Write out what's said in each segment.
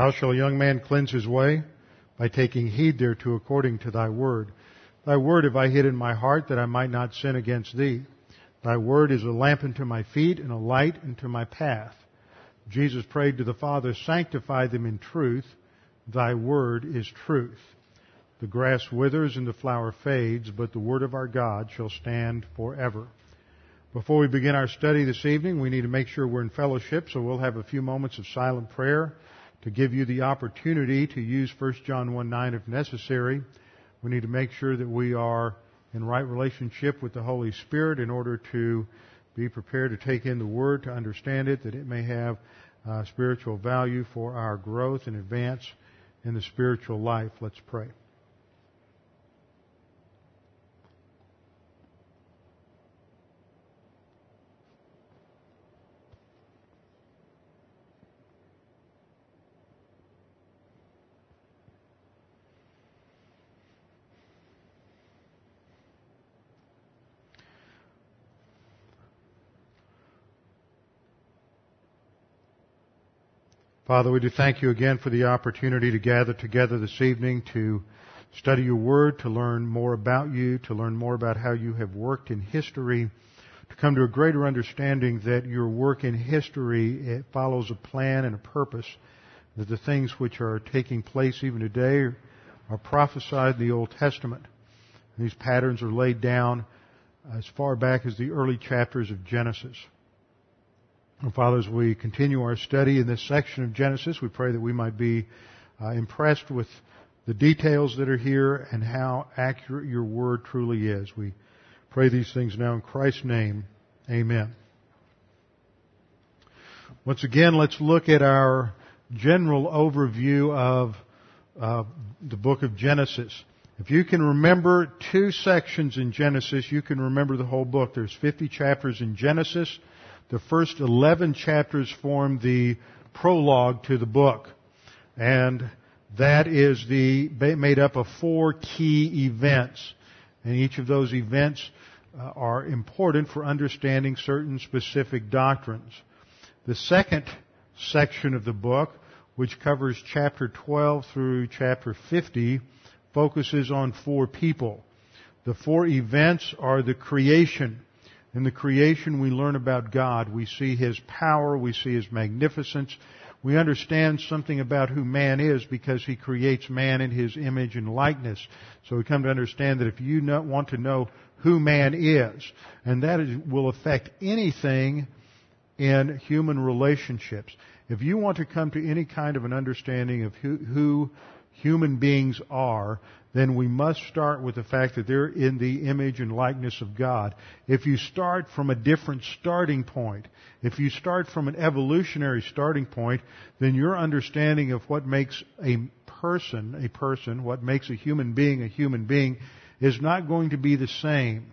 How shall a young man cleanse his way? By taking heed thereto according to thy word. Thy word have I hid in my heart that I might not sin against thee. Thy word is a lamp unto my feet and a light unto my path. Jesus prayed to the Father, sanctify them in truth. Thy word is truth. The grass withers and the flower fades, but the word of our God shall stand forever. Before we begin our study this evening, we need to make sure we're in fellowship, so we'll have a few moments of silent prayer to give you the opportunity to use 1 John 1 9 if necessary. We need to make sure that we are in right relationship with the Holy Spirit in order to be prepared to take in the Word, to understand it, that it may have uh, spiritual value for our growth and advance in the spiritual life. Let's pray. Father, we do thank you again for the opportunity to gather together this evening to study your word, to learn more about you, to learn more about how you have worked in history, to come to a greater understanding that your work in history follows a plan and a purpose, that the things which are taking place even today are prophesied in the Old Testament. These patterns are laid down as far back as the early chapters of Genesis. And Father, as we continue our study in this section of Genesis, we pray that we might be uh, impressed with the details that are here and how accurate your word truly is. We pray these things now in Christ's name. Amen. Once again, let's look at our general overview of uh, the book of Genesis. If you can remember two sections in Genesis, you can remember the whole book. There's 50 chapters in Genesis. The first 11 chapters form the prologue to the book. And that is the, made up of four key events. And each of those events uh, are important for understanding certain specific doctrines. The second section of the book, which covers chapter 12 through chapter 50, focuses on four people. The four events are the creation, in the creation, we learn about God. We see His power. We see His magnificence. We understand something about who man is because He creates man in His image and likeness. So we come to understand that if you want to know who man is, and that is, will affect anything in human relationships. If you want to come to any kind of an understanding of who, who human beings are, then we must start with the fact that they're in the image and likeness of God. If you start from a different starting point, if you start from an evolutionary starting point, then your understanding of what makes a person a person, what makes a human being a human being, is not going to be the same.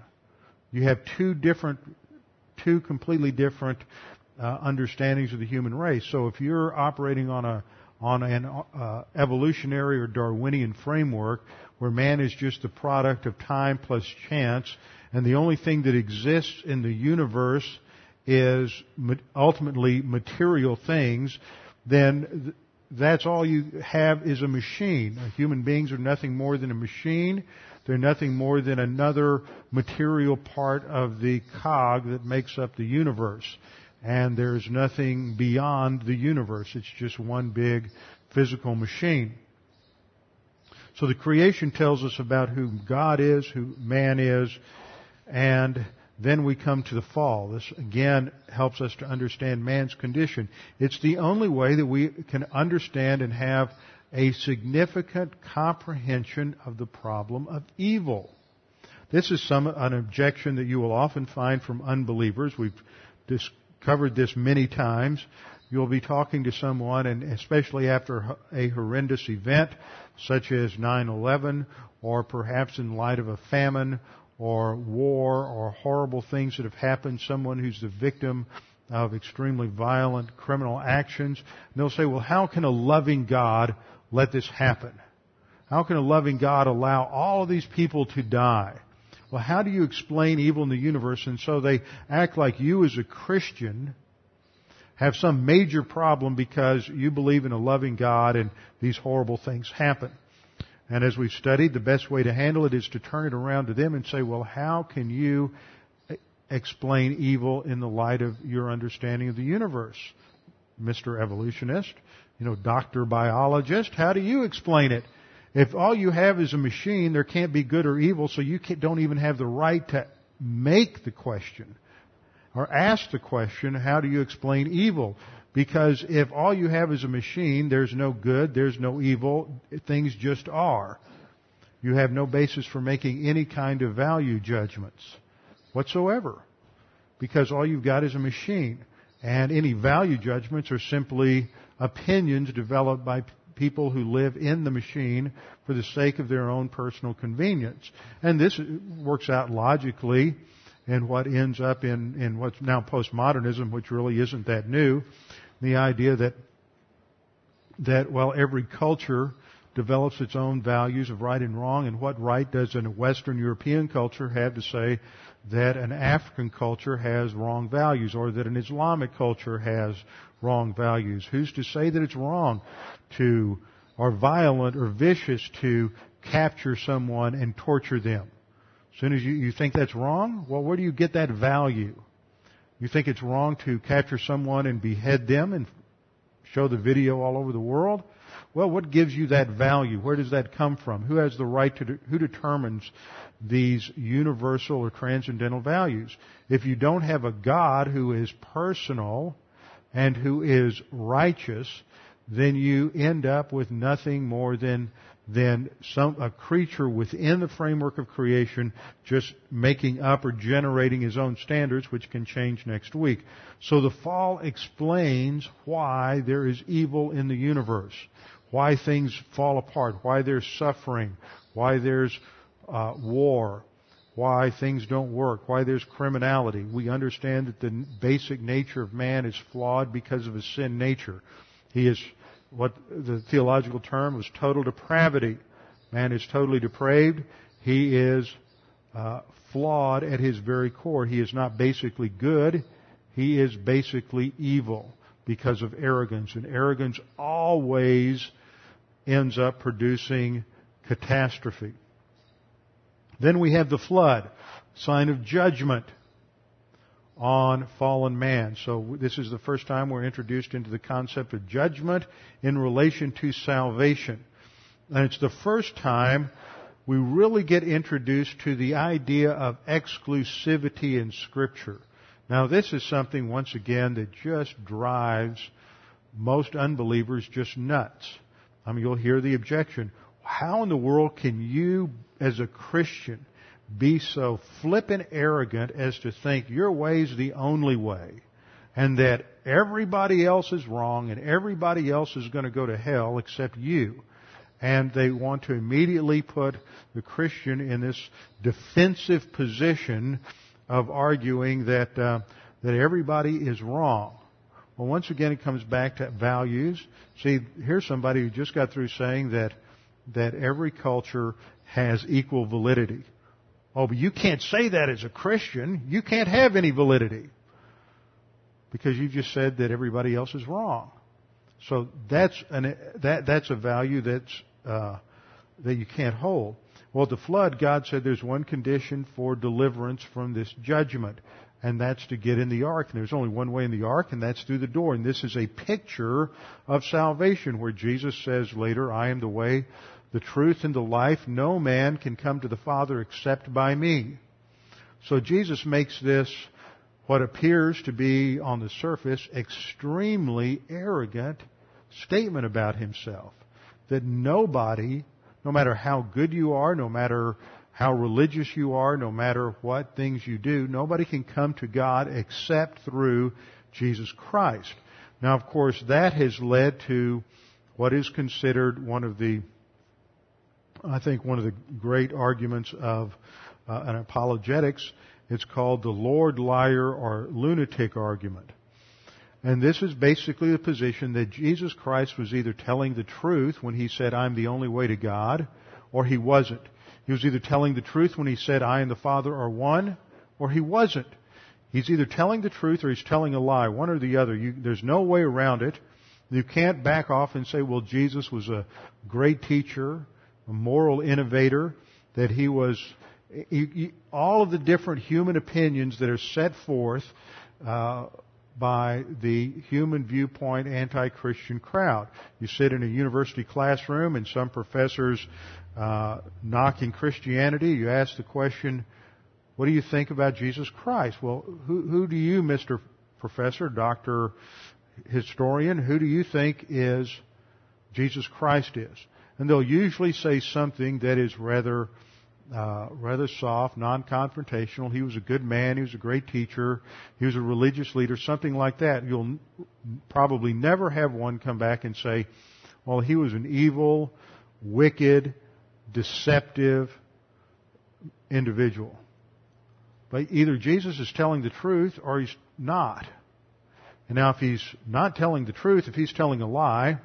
You have two different, two completely different uh, understandings of the human race. So if you're operating on a on an uh, evolutionary or Darwinian framework, where man is just the product of time plus chance, and the only thing that exists in the universe is ultimately material things, then that's all you have is a machine. Human beings are nothing more than a machine. They're nothing more than another material part of the cog that makes up the universe. And there's nothing beyond the universe. It's just one big physical machine. So the creation tells us about who God is, who man is, and then we come to the fall. This again helps us to understand man's condition. It's the only way that we can understand and have a significant comprehension of the problem of evil. This is some, an objection that you will often find from unbelievers. We've discovered this many times. You'll be talking to someone, and especially after a horrendous event, such as 9-11, or perhaps in light of a famine, or war, or horrible things that have happened, someone who's the victim of extremely violent criminal actions. And they'll say, well, how can a loving God let this happen? How can a loving God allow all of these people to die? Well, how do you explain evil in the universe? And so they act like you as a Christian have some major problem because you believe in a loving God and these horrible things happen. And as we've studied, the best way to handle it is to turn it around to them and say, well, how can you explain evil in the light of your understanding of the universe? Mr. Evolutionist, you know, Dr. Biologist, how do you explain it? If all you have is a machine, there can't be good or evil, so you don't even have the right to make the question or ask the question, how do you explain evil? Because if all you have is a machine, there's no good, there's no evil, things just are. You have no basis for making any kind of value judgments whatsoever. Because all you've got is a machine. And any value judgments are simply opinions developed by people who live in the machine for the sake of their own personal convenience. And this works out logically in what ends up in, in what's now postmodernism, which really isn't that new. The idea that, that, well, every culture develops its own values of right and wrong, and what right does a Western European culture have to say that an African culture has wrong values or that an Islamic culture has wrong values. Who's to say that it's wrong to, or violent or vicious to capture someone and torture them? As soon as you, you think that's wrong, well, where do you get that value? You think it's wrong to capture someone and behead them and show the video all over the world? Well, what gives you that value? Where does that come from? Who has the right to, de- who determines these universal or transcendental values? If you don't have a God who is personal and who is righteous, then you end up with nothing more than than some a creature within the framework of creation just making up or generating his own standards which can change next week. So the fall explains why there is evil in the universe why things fall apart, why there's suffering, why there's uh, war, why things don't work, why there's criminality. We understand that the basic nature of man is flawed because of his sin nature. He is what the theological term was total depravity. Man is totally depraved. He is uh, flawed at his very core. He is not basically good. He is basically evil because of arrogance. And arrogance always ends up producing catastrophe. Then we have the flood, sign of judgment on fallen man. So this is the first time we're introduced into the concept of judgment in relation to salvation. And it's the first time we really get introduced to the idea of exclusivity in Scripture. Now this is something, once again, that just drives most unbelievers just nuts. I mean, you'll hear the objection. How in the world can you, as a Christian, be so flippant arrogant as to think your way is the only way and that everybody else is wrong and everybody else is going to go to hell except you? And they want to immediately put the Christian in this defensive position of arguing that uh, that everybody is wrong. Well, once again, it comes back to values. See, here's somebody who just got through saying that, that every culture has equal validity. Oh, but you can't say that as a Christian. You can't have any validity. Because you just said that everybody else is wrong. So that's an, that, that's a value that's, uh, that you can't hold. Well, at the flood, God said there's one condition for deliverance from this judgment and that's to get in the ark. And there's only one way in the ark, and that's through the door. And this is a picture of salvation, where Jesus says later, I am the way, the truth, and the life. No man can come to the Father except by me. So Jesus makes this, what appears to be on the surface, extremely arrogant statement about himself. That nobody, no matter how good you are, no matter how religious you are, no matter what things you do, nobody can come to God except through Jesus Christ. Now, of course, that has led to what is considered one of the, I think, one of the great arguments of uh, an apologetics. It's called the Lord liar or lunatic argument. And this is basically the position that Jesus Christ was either telling the truth when he said, I'm the only way to God, or he wasn't. He was either telling the truth when he said, I and the Father are one, or he wasn't. He's either telling the truth or he's telling a lie, one or the other. You, there's no way around it. You can't back off and say, well, Jesus was a great teacher, a moral innovator, that he was, he, he, all of the different human opinions that are set forth uh, by the human viewpoint anti-Christian crowd. You sit in a university classroom and some professors uh, knocking Christianity. You ask the question, what do you think about Jesus Christ? Well, who, who do you, Mr. Professor, Doctor historian, who do you think is Jesus Christ is? And they'll usually say something that is rather uh, rather soft, non-confrontational. He was a good man. He was a great teacher. He was a religious leader, something like that. You'll probably never have one come back and say, well, he was an evil, wicked, deceptive individual. But either Jesus is telling the truth or he's not. And now if he's not telling the truth, if he's telling a lie,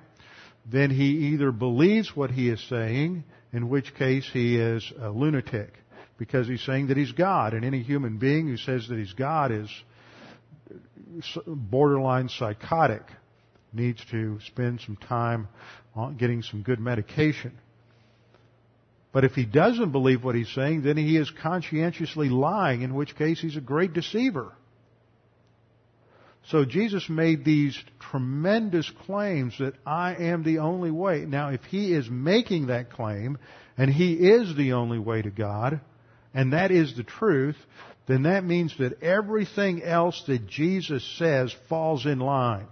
then he either believes what he is saying in which case he is a lunatic because he's saying that he's God. And any human being who says that he's God is borderline psychotic, needs to spend some time on getting some good medication. But if he doesn't believe what he's saying, then he is conscientiously lying, in which case he's a great deceiver. So Jesus made these tremendous claims that I am the only way. Now, if he is making that claim, and he is the only way to God, and that is the truth, then that means that everything else that Jesus says falls in line.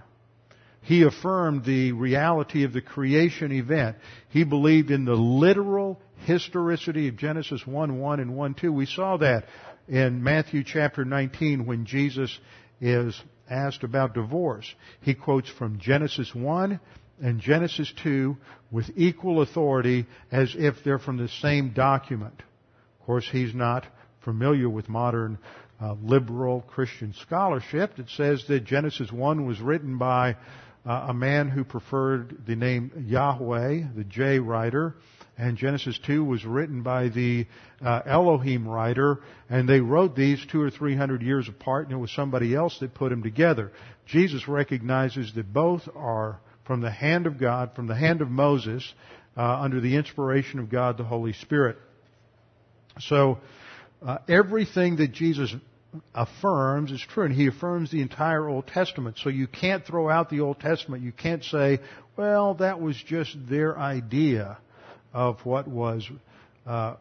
He affirmed the reality of the creation event. He believed in the literal historicity of Genesis 1 1 and 1 2. We saw that in Matthew chapter 19 when Jesus is asked about divorce. He quotes from Genesis 1 and Genesis 2 with equal authority as if they're from the same document. Of course, he's not familiar with modern uh, liberal Christian scholarship that says that Genesis 1 was written by uh, a man who preferred the name Yahweh, the J writer, and Genesis 2 was written by the uh, Elohim writer, and they wrote these two or three hundred years apart, and it was somebody else that put them together. Jesus recognizes that both are from the hand of God, from the hand of Moses, uh, under the inspiration of God the Holy Spirit. So, uh, everything that Jesus affirms is true, and he affirms the entire Old Testament. So you can't throw out the Old Testament. You can't say, well, that was just their idea of what was uh,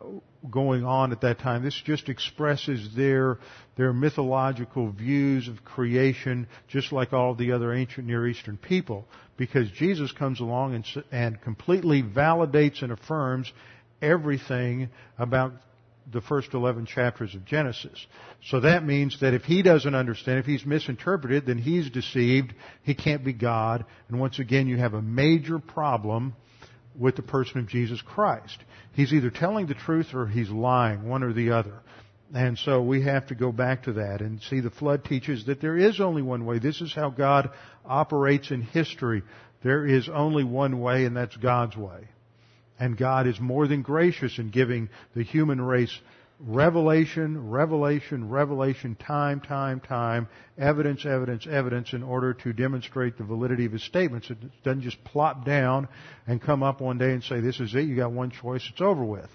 going on at that time. This just expresses their their mythological views of creation, just like all the other ancient Near Eastern people. Because Jesus comes along and, and completely validates and affirms everything about the first 11 chapters of Genesis. So that means that if he doesn't understand, if he's misinterpreted, then he's deceived. He can't be God. And once again, you have a major problem with the person of Jesus Christ. He's either telling the truth or he's lying, one or the other. And so we have to go back to that and see the flood teaches that there is only one way. This is how God operates in history. There is only one way and that's God's way. And God is more than gracious in giving the human race revelation, revelation, revelation, time, time, time, evidence, evidence, evidence in order to demonstrate the validity of his statements. It doesn't just plop down and come up one day and say, this is it, you got one choice, it's over with.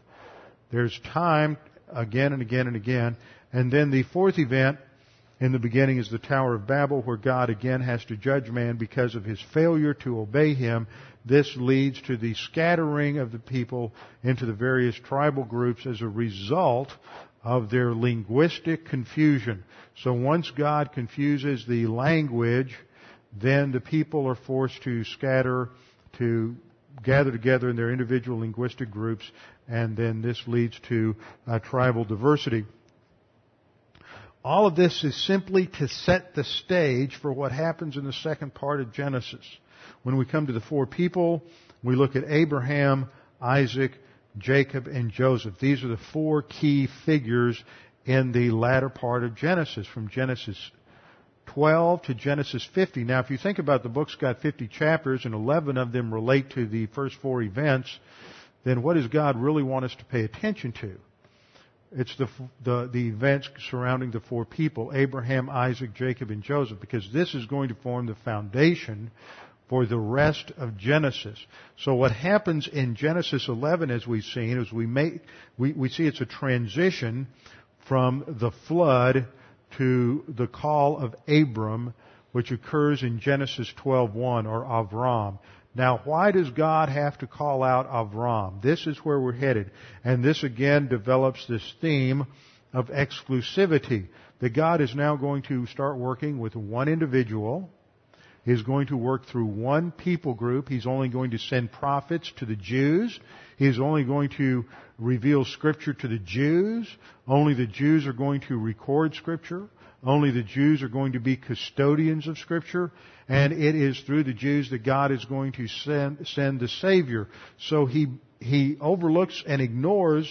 There's time again and again and again. And then the fourth event in the beginning is the Tower of Babel where God again has to judge man because of his failure to obey him this leads to the scattering of the people into the various tribal groups as a result of their linguistic confusion. So once God confuses the language, then the people are forced to scatter, to gather together in their individual linguistic groups, and then this leads to uh, tribal diversity. All of this is simply to set the stage for what happens in the second part of Genesis. When we come to the four people, we look at Abraham, Isaac, Jacob, and Joseph. These are the four key figures in the latter part of Genesis, from Genesis 12 to Genesis 50. Now, if you think about the book's got 50 chapters and 11 of them relate to the first four events, then what does God really want us to pay attention to? it's the, the, the events surrounding the four people, Abraham, Isaac, Jacob, and Joseph, because this is going to form the foundation for the rest of Genesis. So what happens in Genesis 11, as we've seen, is we make, we, we see it's a transition from the flood to the call of Abram, which occurs in Genesis 12:1 or Avram. Now, why does God have to call out Avram? This is where we're headed. And this again develops this theme of exclusivity. That God is now going to start working with one individual. He's going to work through one people group. He's only going to send prophets to the Jews. He's only going to reveal scripture to the Jews. Only the Jews are going to record scripture. Only the Jews are going to be custodians of Scripture, and it is through the Jews that God is going to send, send the Savior. So he, he overlooks and ignores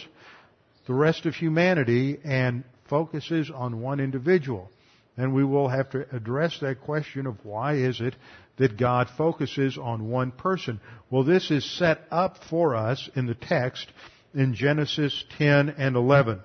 the rest of humanity and focuses on one individual. And we will have to address that question of why is it that God focuses on one person. Well, this is set up for us in the text in Genesis 10 and 11.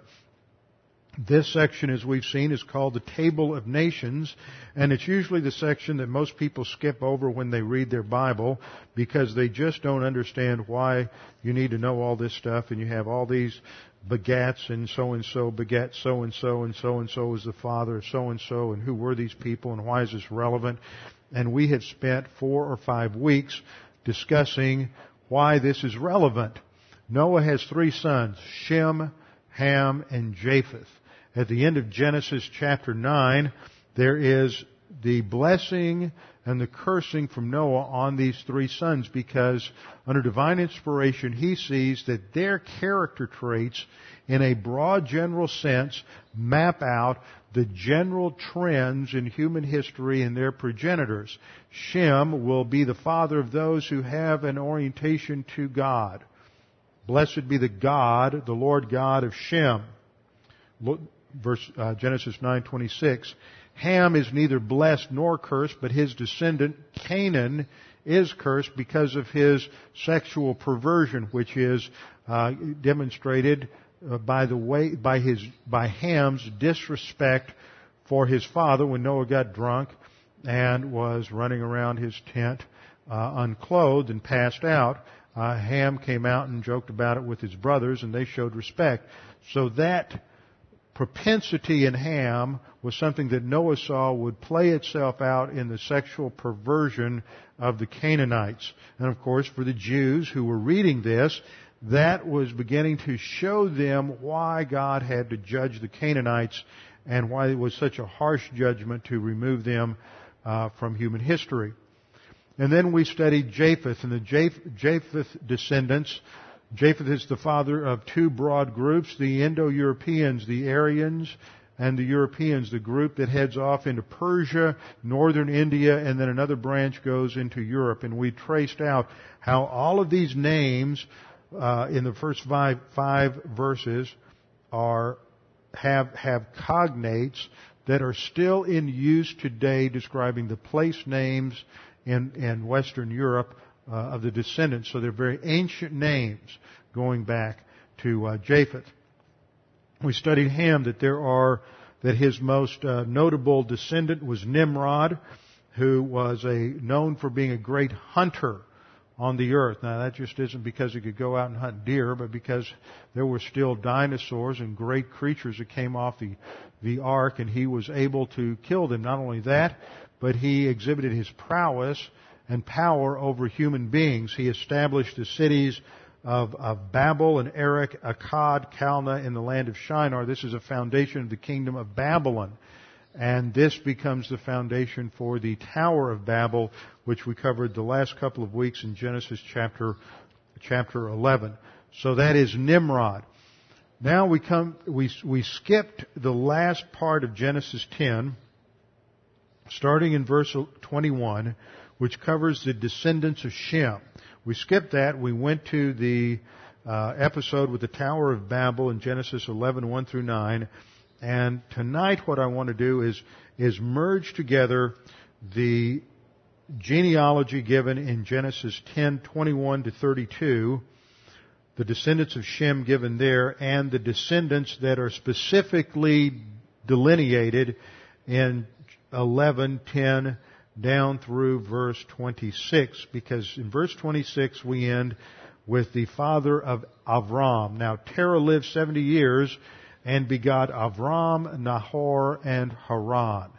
This section, as we've seen, is called the Table of Nations, and it's usually the section that most people skip over when they read their Bible because they just don't understand why you need to know all this stuff and you have all these begats and so and so begat so and so and so and so is the father of so and so and who were these people and why is this relevant? And we had spent four or five weeks discussing why this is relevant. Noah has three sons, Shem, Ham, and Japheth. At the end of Genesis chapter 9, there is the blessing and the cursing from Noah on these three sons because under divine inspiration he sees that their character traits in a broad general sense map out the general trends in human history and their progenitors. Shem will be the father of those who have an orientation to God. Blessed be the God, the Lord God of Shem verse, uh, Genesis 9:26, Ham is neither blessed nor cursed, but his descendant Canaan is cursed because of his sexual perversion, which is uh, demonstrated uh, by the way by his by Ham's disrespect for his father when Noah got drunk and was running around his tent uh, unclothed and passed out. Uh, Ham came out and joked about it with his brothers, and they showed respect. So that propensity in Ham was something that Noah saw would play itself out in the sexual perversion of the Canaanites. And of course, for the Jews who were reading this, that was beginning to show them why God had to judge the Canaanites and why it was such a harsh judgment to remove them uh, from human history. And then we studied Japheth and the Japheth descendants Japheth is the father of two broad groups, the Indo-Europeans, the Aryans, and the Europeans, the group that heads off into Persia, northern India, and then another branch goes into Europe. And we traced out how all of these names uh, in the first five, five verses are have have cognates that are still in use today, describing the place names in in Western Europe uh, of the descendants. So they're very ancient names going back to uh, Japheth. We studied Ham that there are that his most uh, notable descendant was Nimrod, who was a known for being a great hunter on the earth. Now that just isn't because he could go out and hunt deer, but because there were still dinosaurs and great creatures that came off the the ark, and he was able to kill them. Not only that, but he exhibited his prowess and power over human beings. He established the cities of, of Babel and Erech, Akkad, Calneh in the land of Shinar. This is a foundation of the kingdom of Babylon. And this becomes the foundation for the Tower of Babel, which we covered the last couple of weeks in Genesis chapter, chapter 11. So that is Nimrod. Now we come, we, we skipped the last part of Genesis 10, starting in verse 21, which covers the descendants of Shem. We skipped that. We went to the uh, episode with the Tower of Babel in Genesis 11, 1 through 9. And tonight what I want to do is, is merge together the genealogy given in Genesis 10, 21 to 32, the descendants of Shem given there and the descendants that are specifically delineated in 11, 10, down through verse 26 because in verse 26 we end with the father of Avram. Now Terah lived 70 years and begot Avram, Nahor, and Haran.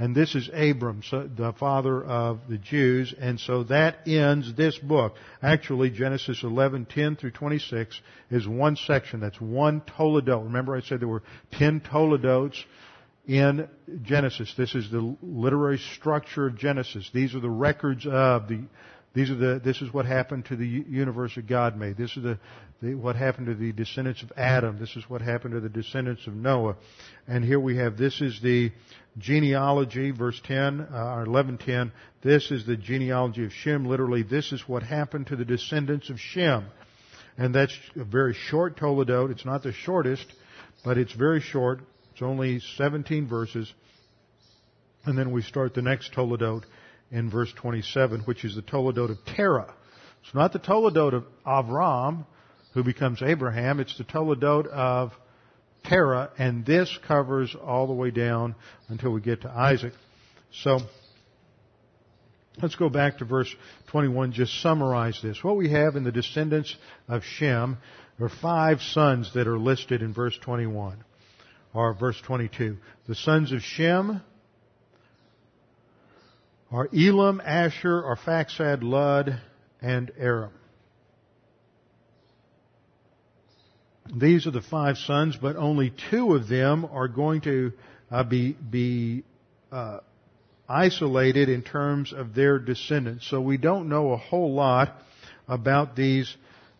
And this is Abram, the father of the Jews, and so that ends this book. Actually, Genesis 11:10 through 26 is one section. That's one toledot. Remember, I said there were 10 toledots in Genesis. This is the literary structure of Genesis. These are the records of the these are the, this is what happened to the universe that God made. This is the, the, what happened to the descendants of Adam. This is what happened to the descendants of Noah. And here we have, this is the genealogy, verse 10, uh, or 1110. This is the genealogy of Shem. Literally, this is what happened to the descendants of Shem. And that's a very short Toledot. It's not the shortest, but it's very short. It's only 17 verses. And then we start the next Toledot in verse 27, which is the Toledot of Terah. It's not the Toledot of Avram, who becomes Abraham. It's the Toledot of Terah, and this covers all the way down until we get to Isaac. So, let's go back to verse 21, just summarize this. What we have in the descendants of Shem are five sons that are listed in verse 21, or verse 22. The sons of Shem, are Elam, Asshur, Arphaxad, Lud, and Aram. These are the five sons, but only two of them are going to uh, be be uh, isolated in terms of their descendants. So we don't know a whole lot about these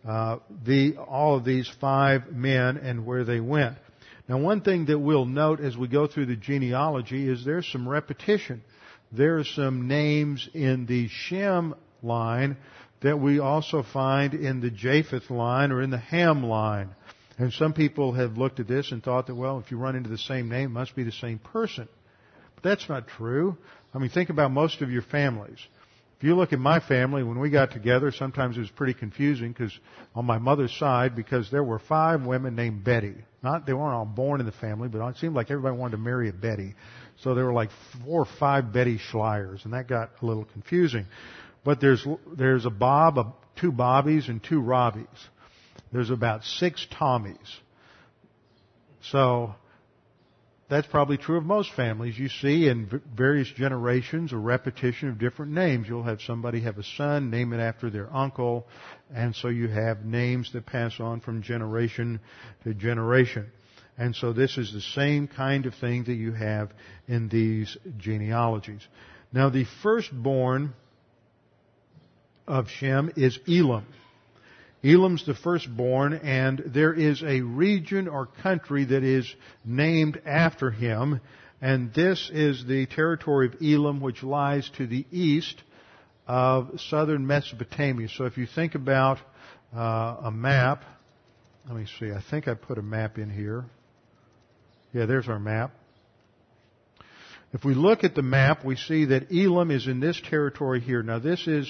uh, the all of these five men and where they went. Now, one thing that we'll note as we go through the genealogy is there's some repetition there are some names in the Shem line that we also find in the Japheth line or in the Ham line. And some people have looked at this and thought that, well, if you run into the same name, it must be the same person. But that's not true. I mean, think about most of your families. If you look at my family, when we got together, sometimes it was pretty confusing because on my mother's side, because there were five women named Betty. Not, they weren't all born in the family, but it seemed like everybody wanted to marry a Betty. So there were like four or five Betty Schleiers, and that got a little confusing. But there's, there's a Bob, a, two Bobbies, and two Robbies. There's about six Tommies. So, that's probably true of most families. You see in various generations a repetition of different names. You'll have somebody have a son, name it after their uncle, and so you have names that pass on from generation to generation. And so this is the same kind of thing that you have in these genealogies. Now the firstborn of Shem is Elam. Elam's the firstborn, and there is a region or country that is named after him, and this is the territory of Elam, which lies to the east of southern Mesopotamia. So if you think about uh, a map, let me see, I think I put a map in here. Yeah, there's our map. If we look at the map, we see that Elam is in this territory here. Now this is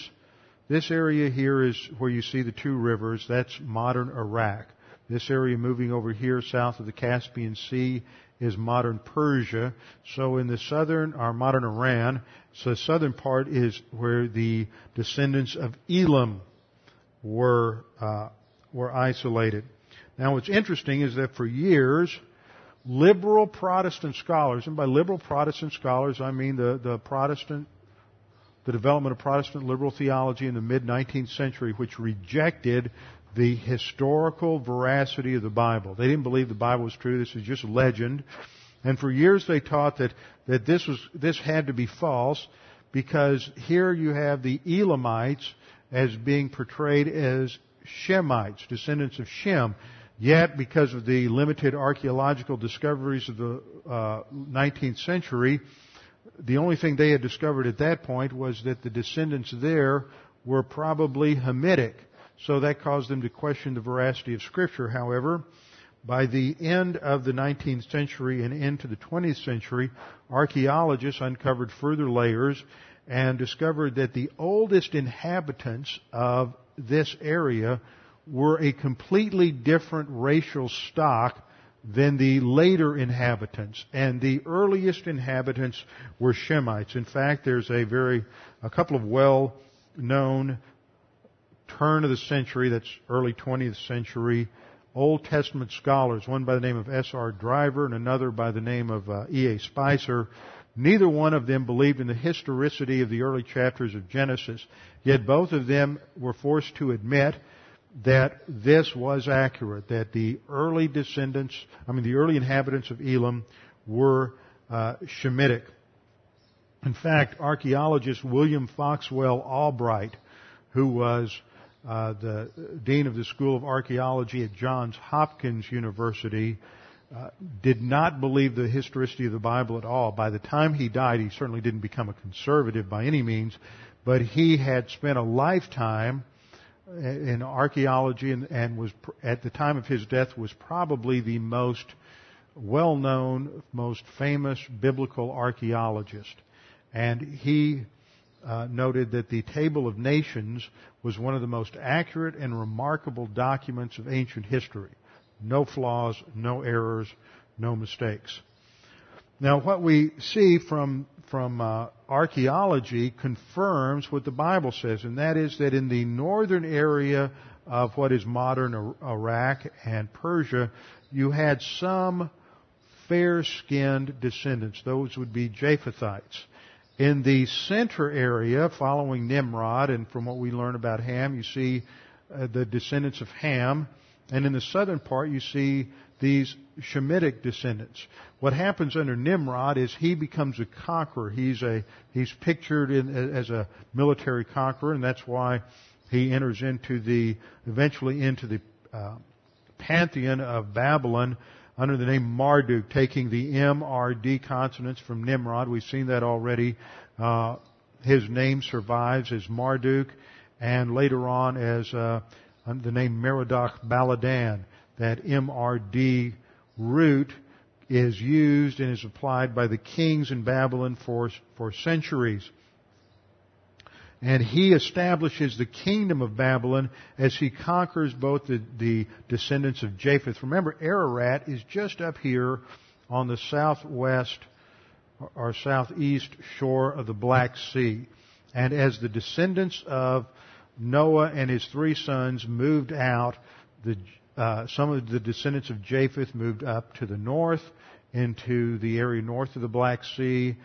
this area here is where you see the two rivers. That's modern Iraq. This area moving over here south of the Caspian Sea is modern Persia. So in the southern, or modern Iran, so the southern part is where the descendants of Elam were, uh, were isolated. Now what's interesting is that for years, liberal Protestant scholars, and by liberal Protestant scholars I mean the, the Protestant the development of Protestant liberal theology in the mid 19th century, which rejected the historical veracity of the Bible. They didn't believe the Bible was true. This is just legend. And for years they taught that, that this was, this had to be false because here you have the Elamites as being portrayed as Shemites, descendants of Shem. Yet, because of the limited archaeological discoveries of the uh, 19th century, the only thing they had discovered at that point was that the descendants there were probably Hamitic. So that caused them to question the veracity of Scripture. However, by the end of the 19th century and into the 20th century, archaeologists uncovered further layers and discovered that the oldest inhabitants of this area were a completely different racial stock than the later inhabitants. And the earliest inhabitants were Shemites. In fact, there's a very, a couple of well known turn of the century, that's early 20th century, Old Testament scholars, one by the name of S.R. Driver and another by the name of uh, E.A. Speiser. Neither one of them believed in the historicity of the early chapters of Genesis, yet both of them were forced to admit that this was accurate, that the early descendants, I mean the early inhabitants of Elam were uh, Shemitic. In fact, archaeologist William Foxwell Albright, who was uh, the dean of the School of Archaeology at Johns Hopkins University, uh, did not believe the historicity of the Bible at all. By the time he died, he certainly didn't become a conservative by any means, but he had spent a lifetime in archaeology and, and was at the time of his death was probably the most well-known, most famous biblical archaeologist. And he uh, noted that the Table of Nations was one of the most accurate and remarkable documents of ancient history. No flaws, no errors, no mistakes. Now, what we see from from uh, archaeology confirms what the Bible says, and that is that in the northern area of what is modern Iraq and Persia, you had some fair-skinned descendants. Those would be Japhethites. In the center area, following Nimrod, and from what we learn about Ham, you see uh, the descendants of Ham. And in the southern part, you see these Shemitic descendants. What happens under Nimrod is he becomes a conqueror. He's a he's pictured in, as a military conqueror, and that's why he enters into the eventually into the uh, pantheon of Babylon under the name Marduk, taking the M, R, D consonants from Nimrod. We've seen that already. Uh, his name survives as Marduk, and later on as uh, the name Merodach Baladan. That MRD root is used and is applied by the kings in Babylon for, for centuries and he establishes the kingdom of Babylon as he conquers both the, the, descendants of Japheth. Remember, Ararat is just up here on the southwest or southeast shore of the Black Sea. And as the descendants of Noah and his three sons moved out, the, uh, some of the descendants of Japheth moved up to the north into the area north of the Black Sea.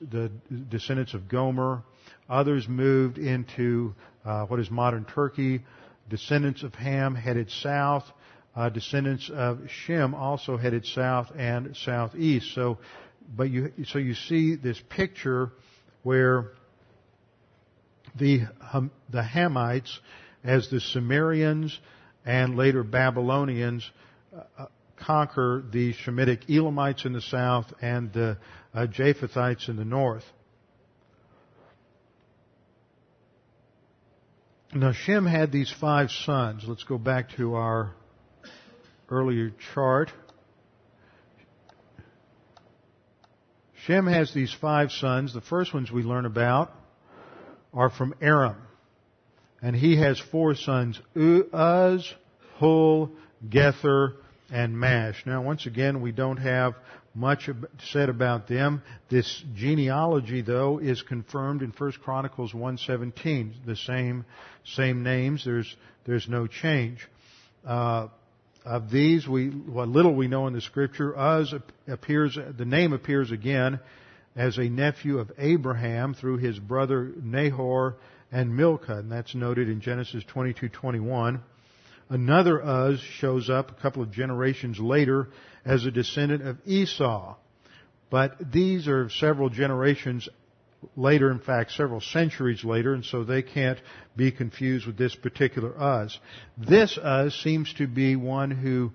The descendants of Gomer Others moved into uh, what is modern Turkey. Descendants of Ham headed south. Uh, descendants of Shem also headed south and southeast. So, but you so you see this picture where the um, the Hamites, as the Sumerians and later Babylonians, uh, uh, conquer the Shemitic Elamites in the south and the uh, Japhethites in the north. Now Shem had these five sons. Let's go back to our earlier chart. Shem has these five sons. The first ones we learn about are from Aram. And he has four sons, Uz, Hul, Gether, and Mash. Now once again, we don't have much said about them. This genealogy, though, is confirmed in 1 Chronicles 1:17. The same same names. There's there's no change. Uh, of these, we what little we know in the Scripture, Uz appears. The name appears again as a nephew of Abraham through his brother Nahor and Milcah, and that's noted in Genesis 22:21. Another Uz shows up a couple of generations later as a descendant of Esau. But these are several generations later, in fact, several centuries later, and so they can't be confused with this particular Uz. This Uz seems to be one who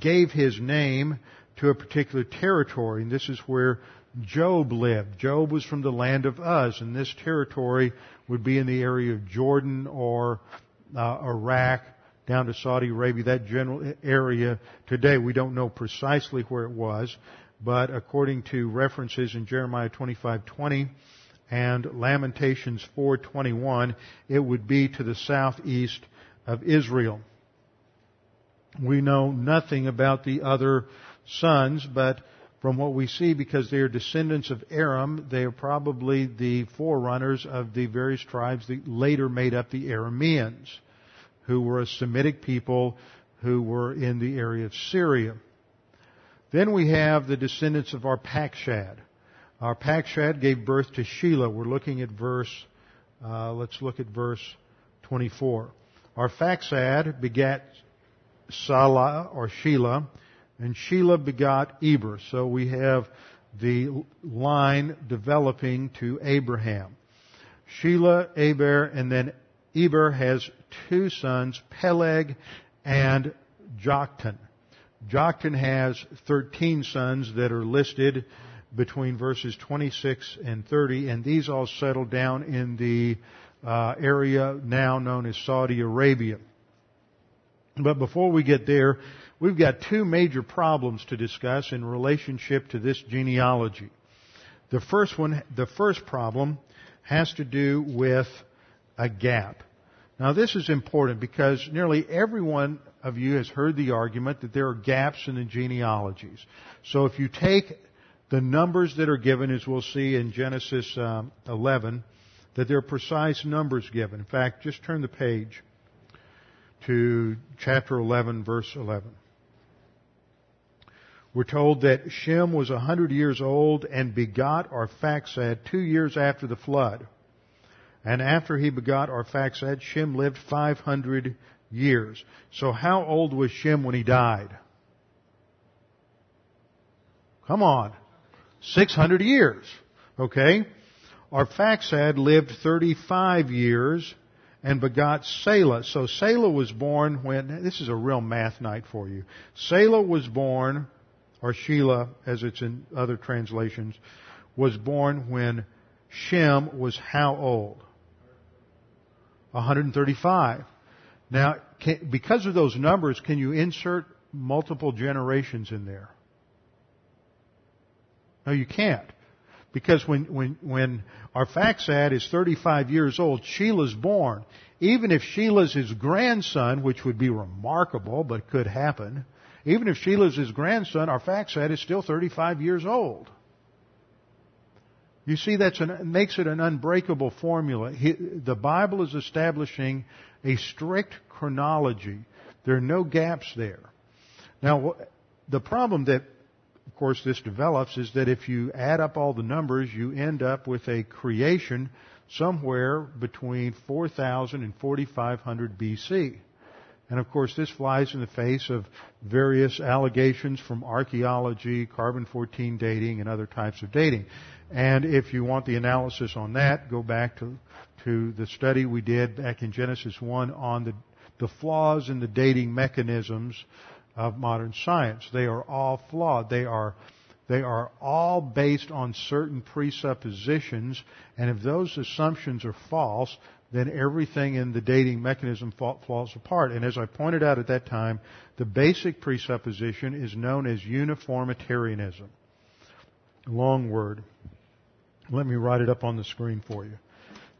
gave his name to a particular territory, and this is where Job lived. Job was from the land of Uz, and this territory would be in the area of Jordan or uh, Iraq down to Saudi Arabia, that general area today. We don't know precisely where it was, but according to references in Jeremiah 25:20 and Lamentations 4:21, it would be to the southeast of Israel. We know nothing about the other sons, but from what we see, because they are descendants of Aram, they are probably the forerunners of the various tribes that later made up the Arameans, who were a Semitic people who were in the area of Syria. Then we have the descendants of Arpachshad. Arpachshad gave birth to Shelah. We're looking at verse, uh, let's look at verse 24. Arphaxad begat Salah or Shelah, and Shelah begot Eber. So we have the line developing to Abraham. Shelah, Eber, and then Eber has two sons, Peleg and Joktan. Joktan has 13 sons that are listed between verses 26 and 30, and these all settled down in the uh, area now known as Saudi Arabia. But before we get there, we've got two major problems to discuss in relationship to this genealogy. The first one, the first problem has to do with a gap. Now this is important because nearly every one of you has heard the argument that there are gaps in the genealogies. So if you take the numbers that are given, as we'll see in Genesis um, 11, that there are precise numbers given. In fact, just turn the page to chapter 11, verse 11. We're told that Shem was a hundred years old and begot Arphaxad two years after the flood. And after he begot Arphaxad, Shem lived 500 years. So how old was Shem when he died? Come on. 600 years. Okay? Arphaxad lived 35 years and begot Salah. So Salah was born when, this is a real math night for you. Salah was born, or Shelah as it's in other translations, was born when Shem was how old? 135. Now, can, because of those numbers, can you insert multiple generations in there? No, you can't. Because when, when, when Arphaxad is 35 years old, Shelah's born. Even if Shelah's his grandson, which would be remarkable, but could happen, even if Shelah's his grandson, Arphaxad is still 35 years old. You see, that makes it an unbreakable formula. He, the Bible is establishing a strict chronology. There are no gaps there. Now, the problem that, of course, this develops is that if you add up all the numbers, you end up with a creation somewhere between 4000 and 4500 BC. And of course, this flies in the face of various allegations from archaeology, carbon 14 dating, and other types of dating. And if you want the analysis on that, go back to, to the study we did back in Genesis 1 on the, the flaws in the dating mechanisms of modern science. They are all flawed. They are, they are all based on certain presuppositions, and if those assumptions are false, then everything in the dating mechanism falls apart. And as I pointed out at that time, the basic presupposition is known as uniformitarianism. Long word. Let me write it up on the screen for you.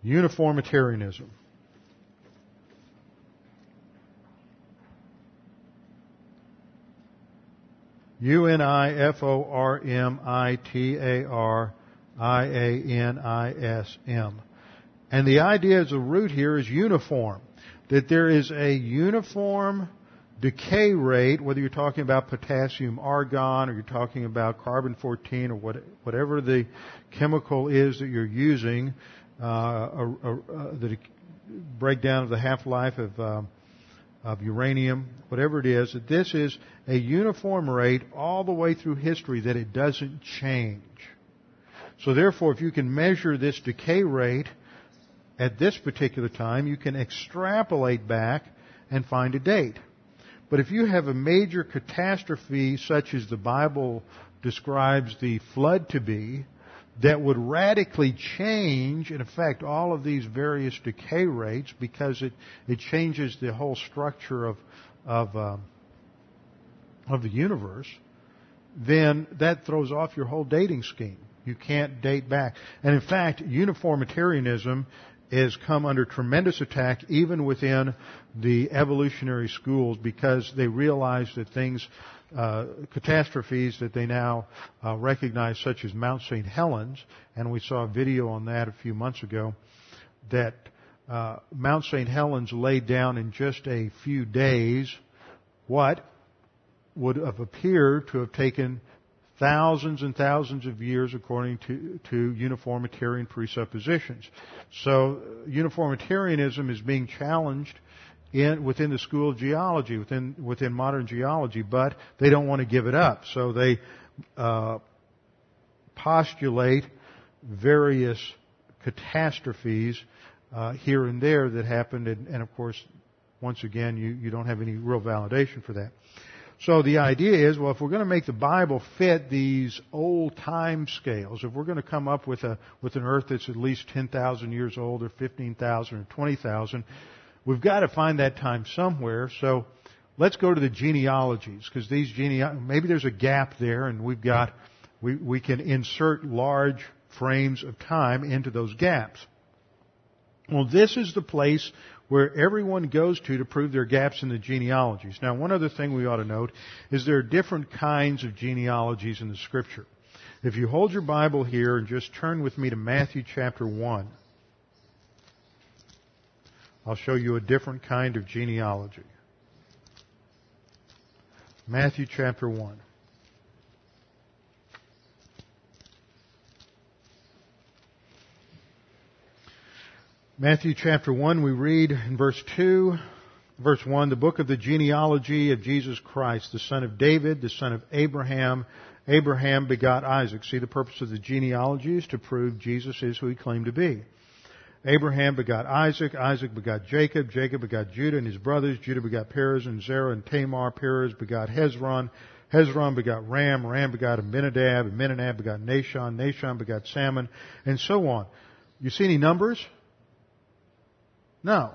Uniformitarianism. U-N-I-F-O-R-M-I-T-A-R-I-A-N-I-S-M. And the idea as a root here is uniform. That there is a uniform decay rate, whether you're talking about potassium argon or you're talking about carbon 14 or what, whatever the chemical is that you're using, uh, uh, uh, the breakdown of the half-life of, uh, of uranium, whatever it is, that this is a uniform rate all the way through history, that it doesn't change. So therefore, if you can measure this decay rate at this particular time, you can extrapolate back and find a date. But if you have a major catastrophe such as the Bible describes the flood to be, that would radically change and affect all of these various decay rates because it, it changes the whole structure of, of, uh, of the universe, then that throws off your whole dating scheme. You can't date back. And in fact, uniformitarianism has come under tremendous attack even within the evolutionary schools because they realize that things, uh, catastrophes that they now uh, recognize, such as Mount St. Helens, and we saw a video on that a few months ago, that uh, Mount St. Helens laid down in just a few days what would have appeared to have taken thousands and thousands of years according to, to uniformitarian presuppositions. So uniformitarianism is being challenged in, within the school of geology, within, within modern geology, but they don't want to give it up. So they uh, postulate various catastrophes uh, here and there that happened, and, and of course, once again, you, you don't have any real validation for that. So the idea is, well, if we're going to make the Bible fit these old time scales, if we're going to come up with a with an Earth that's at least ten thousand years old, or fifteen thousand, or twenty thousand, we've got to find that time somewhere. So let's go to the genealogies because these gene maybe there's a gap there, and we've got we we can insert large frames of time into those gaps. Well, this is the place where everyone goes to to prove their gaps in the genealogies. Now, one other thing we ought to note is there are different kinds of genealogies in the scripture. If you hold your Bible here and just turn with me to Matthew chapter 1, I'll show you a different kind of genealogy. Matthew chapter 1. Matthew chapter 1, we read in verse 2, verse 1, the book of the genealogy of Jesus Christ, the son of David, the son of Abraham. Abraham begot Isaac. See, the purpose of the genealogy is to prove Jesus is who he claimed to be. Abraham begot Isaac, Isaac begot Jacob, Jacob begot Judah and his brothers, Judah begot Perez and Zerah and Tamar, Perez begot Hezron, Hezron begot Ram, Ram begot Amminadab, Amminadab begot Nahshon, Nahshon begot Salmon, and so on. You see any numbers? No.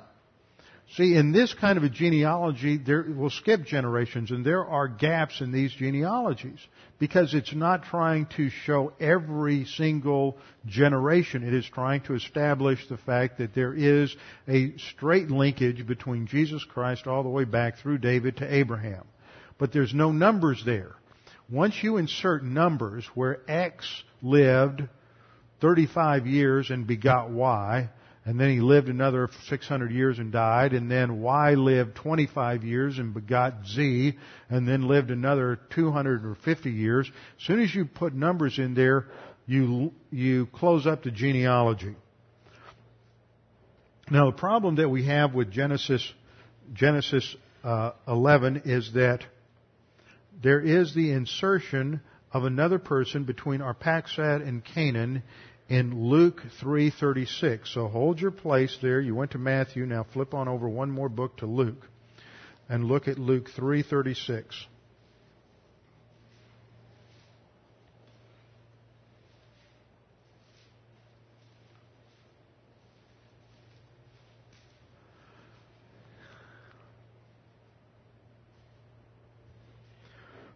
See, in this kind of a genealogy, there, we'll skip generations, and there are gaps in these genealogies because it's not trying to show every single generation. It is trying to establish the fact that there is a straight linkage between Jesus Christ all the way back through David to Abraham. But there's no numbers there. Once you insert numbers where X lived 35 years and begot Y, and then he lived another 600 years and died, and then Y lived 25 years and begot Z, and then lived another 250 years. As soon as you put numbers in there, you, you close up the genealogy. Now the problem that we have with Genesis, Genesis uh, 11 is that there is the insertion of another person between Arphaxad and Cainan in Luke 3:36. So hold your place there. You went to Matthew, now flip on over one more book to Luke and look at Luke 3:36.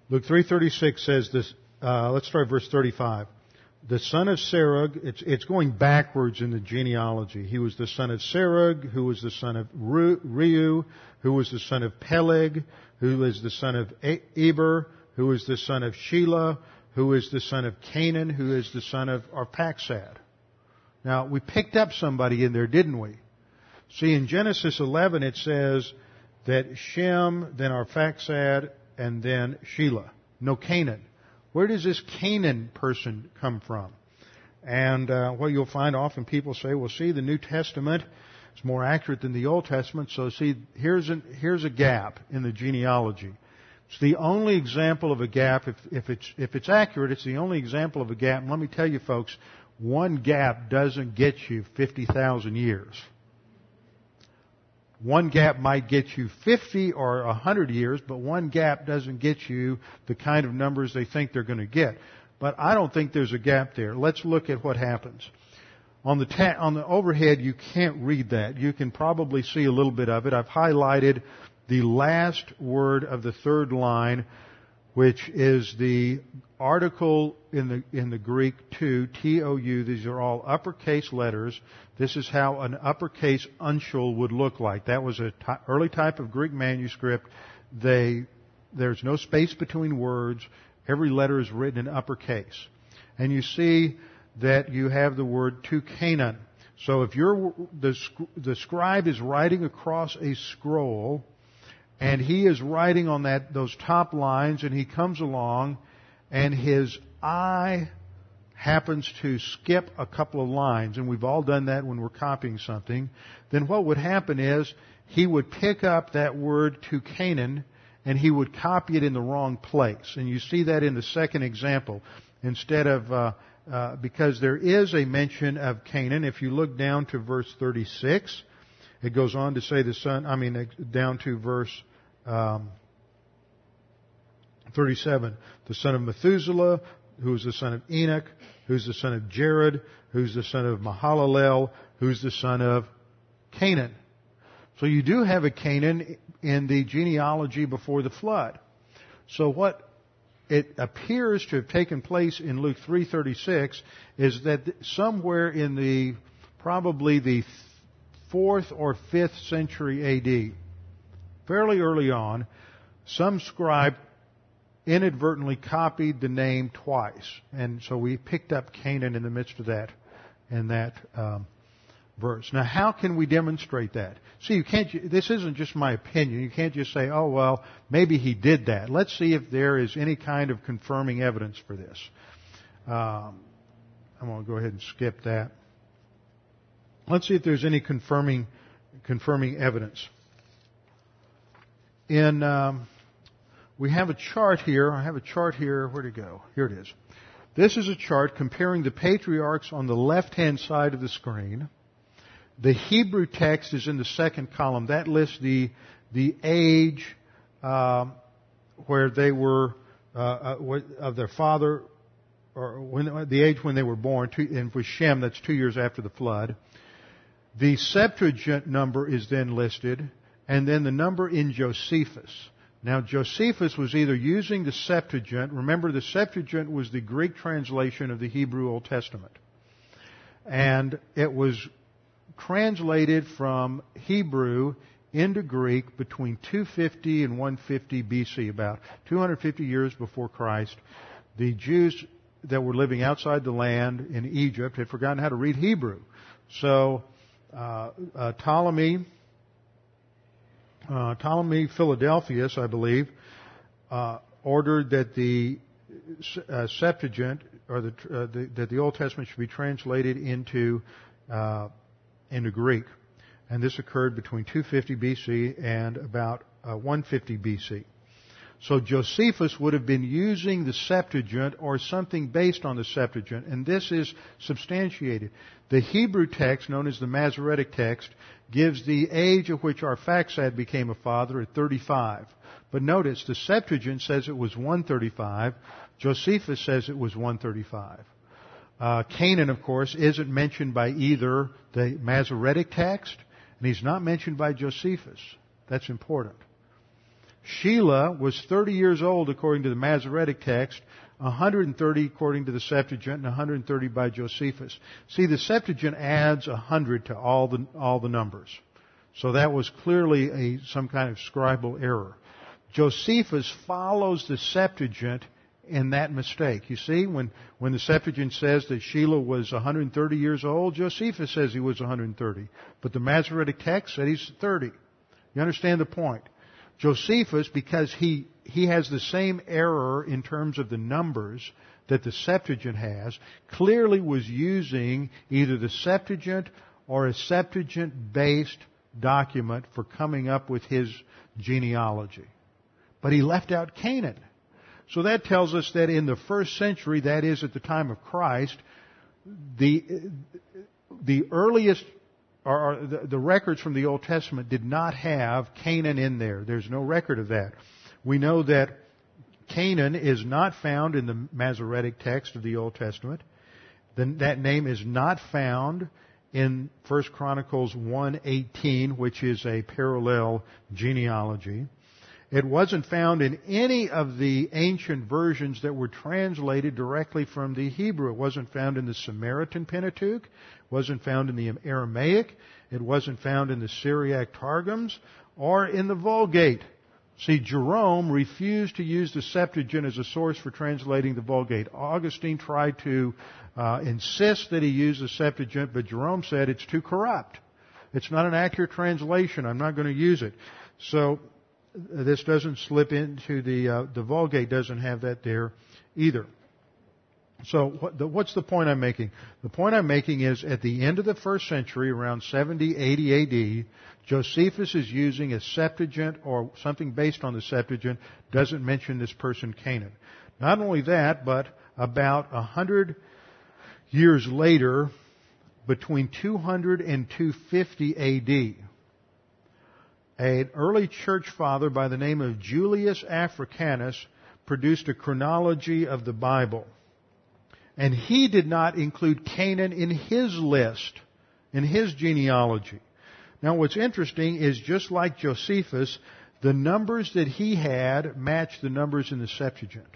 Luke 3:36 says this. Uh, let's start verse 35 the son of Serug, it's, it's going backwards in the genealogy. He was the son of Serug, who was the son of Reu, who was the son of Peleg, who was the son of Eber, who was the son of Shelah, who is the son of Cainan, who is the son of Arphaxad. Now, we picked up somebody in there, didn't we? See, in Genesis 11 it says that Shem, then Arphaxad, and then Shelah. No Cainan. Where does this Cainan person come from? And uh, what you'll find often people say, well, see, the New Testament is more accurate than the Old Testament, so see, here's, an, here's a gap in the genealogy. It's the only example of a gap. If, if, it's, if it's accurate, it's the only example of a gap. And let me tell you, folks, one gap doesn't get you 50,000 years. One gap might get you 50 or 100 years, but one gap doesn't get you the kind of numbers they think they're going to get. But I don't think there's a gap there. Let's look at what happens. On the, ta- on the overhead, you can't read that. You can probably see a little bit of it. I've highlighted the last word of the third line which is the article in the in the Greek to T O U. These are all uppercase letters. This is how an uppercase uncial would look like. That was an early type of Greek manuscript. They there's no space between words. Every letter is written in uppercase, and you see that you have the word to Cainan. So if you're the the scribe is writing across a scroll and he is writing on that those top lines and he comes along and his eye happens to skip a couple of lines. And we've all done that when we're copying something. Then what would happen is he would pick up that word to Cainan and he would copy it in the wrong place. And you see that in the second example. Instead of uh, uh, because there is a mention of Cainan if you look down to verse 36 it goes on to say the son, I mean, down to verse um, 37. The son of Methuselah, who's the son of Enoch, who's the son of Jared, who's the son of Mahalalel, who's the son of Cainan. So you do have a Cainan in the genealogy before the flood. So what it appears to have taken place in Luke 3:36 is that somewhere in the probably the fourth or fifth century AD, fairly early on, some scribe inadvertently copied the name twice, and so we picked up Cainan in the midst of that, in that um, verse. Now, how can we demonstrate that? See, you can't. This isn't just my opinion. You can't just say, "Oh well, maybe he did that." Let's see if there is any kind of confirming evidence for this. Um, I'm going to go ahead and skip that. Let's see if there's any confirming, confirming evidence. In, um, we have a chart here. I have a chart here. Where'd it go? Here it is. This is a chart comparing the patriarchs on the left-hand side of the screen. The Hebrew text is in the second column. That lists the, the age um, where they were uh, uh, of their father, or when, the age when they were born. and with Shem, that's two years after the flood. The Septuagint number is then listed, and then the number in Josephus. Now, Josephus was either using the Septuagint. Remember, the Septuagint was the Greek translation of the Hebrew Old Testament. And it was translated from Hebrew into Greek between 250 and 150 BC, about 250 years before Christ. The Jews that were living outside the land in Egypt had forgotten how to read Hebrew. So Ptolemy, uh, Ptolemy Philadelphus, I believe, uh, ordered that the uh, Septuagint or the, uh, the, that the Old Testament should be translated into into Greek, and this occurred between 250 BC and about 150 BC. So Josephus would have been using the Septuagint or something based on the Septuagint, and this is substantiated. The Hebrew text, known as the Masoretic text, gives the age at which Arphaxad became a father at 35. But notice, the Septuagint says it was 135. Josephus says it was 135. Uh, Cainan, of course, isn't mentioned by either the Masoretic text, and he's not mentioned by Josephus. That's important. Shelah was 30 years old according to the Masoretic text, 130 according to the Septuagint, and 130 by Josephus. See, the Septuagint adds 100 to all the, all the numbers. So that was clearly a, some kind of scribal error. Josephus follows the Septuagint in that mistake. You see, when, when the Septuagint says that Shelah was 130 years old, Josephus says he was 130. But the Masoretic text said he's 30. You understand the point? Josephus, because he, he has the same error in terms of the numbers that the Septuagint has, clearly was using either the Septuagint or a Septuagint based document for coming up with his genealogy. But he left out Cainan. So that tells us that in the first century, that is at the time of Christ, the, the earliest or, the, the records from the Old Testament did not have Cainan in there. There's no record of that. We know that Cainan is not found in the Masoretic text of the Old Testament. Then that name is not found in 1 Chronicles 1:18, which is a parallel genealogy. It wasn't found in any of the ancient versions that were translated directly from the Hebrew. It wasn't found in the Samaritan Pentateuch. It wasn't found in the Aramaic. It wasn't found in the Syriac Targums or in the Vulgate. See, Jerome refused to use the Septuagint as a source for translating the Vulgate. Augustine tried to uh, insist that he use the Septuagint, but Jerome said it's too corrupt. It's not an accurate translation. I'm not going to use it. So this doesn't slip into the uh, the Vulgate doesn't have that there either. So what the, what's the point I'm making? The point I'm making is at the end of the first century, around 70, 80 AD, Josephus is using a Septuagint or something based on the Septuagint, doesn't mention this person Cainan. Not only that, but about a hundred years later, between 200 and 250 AD, an early church father by the name of Julius Africanus produced a chronology of the Bible. And he did not include Cainan in his list, in his genealogy. Now what's interesting is just like Josephus, the numbers that he had match the numbers in the Septuagint.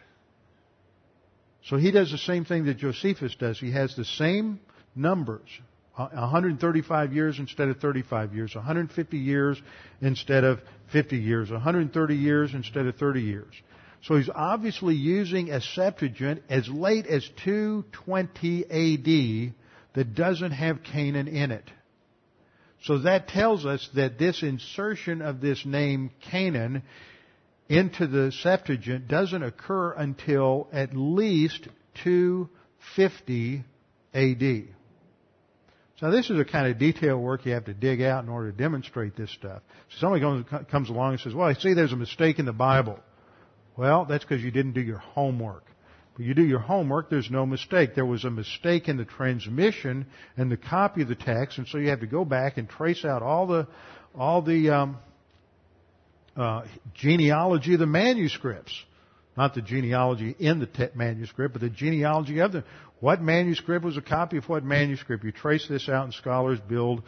So he does the same thing that Josephus does. He has the same numbers. 135 years instead of 35 years, 150 years instead of 50 years, 130 years instead of 30 years. So he's obviously using a Septuagint as late as 220 AD that doesn't have Cainan in it. So that tells us that this insertion of this name Cainan into the Septuagint doesn't occur until at least 250 AD. So this is the kind of detail work you have to dig out in order to demonstrate this stuff. So somebody comes, comes along and says, well, I see there's a mistake in the Bible. Well, that's because you didn't do your homework. But you do your homework, there's no mistake. There was a mistake in the transmission and the copy of the text, and so you have to go back and trace out all the, all the, um, uh, genealogy of the manuscripts. Not the genealogy in the te- manuscript, but the genealogy of the, What manuscript was a copy of what manuscript? You trace this out and scholars build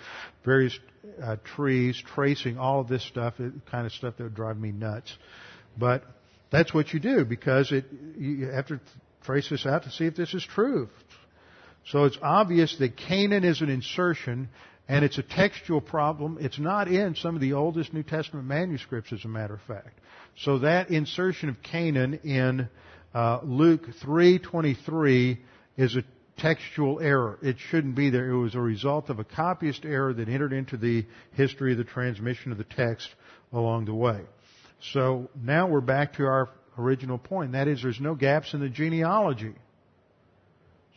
various uh, trees tracing all of this stuff, the kind of stuff that would drive me nuts. But that's what you do because it, you have to trace this out to see if this is true. So it's obvious that Cainan is an insertion and it's a textual problem. It's not in some of the oldest New Testament manuscripts, as a matter of fact. So that insertion of Cainan in uh, Luke 3:23 is a textual error. It shouldn't be there. It was a result of a copyist error that entered into the history of the transmission of the text along the way. So now we're back to our original point. That is, there's no gaps in the genealogy.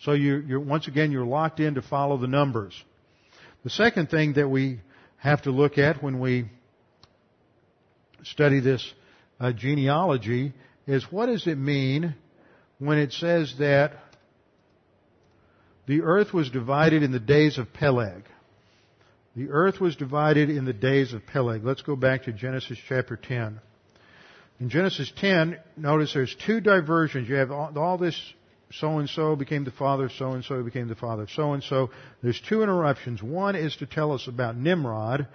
So you're, you're, once again, you're locked in to follow the numbers. The second thing that we have to look at when we study this uh, genealogy is what does it mean when it says that the earth was divided in the days of Peleg. The earth was divided in the days of Peleg. Let's go back to Genesis chapter 10. In Genesis 10, notice there's two diversions. You have all, all this so and so became the father of so and so became the father of so and so. There's two interruptions. One is to tell us about Nimrod,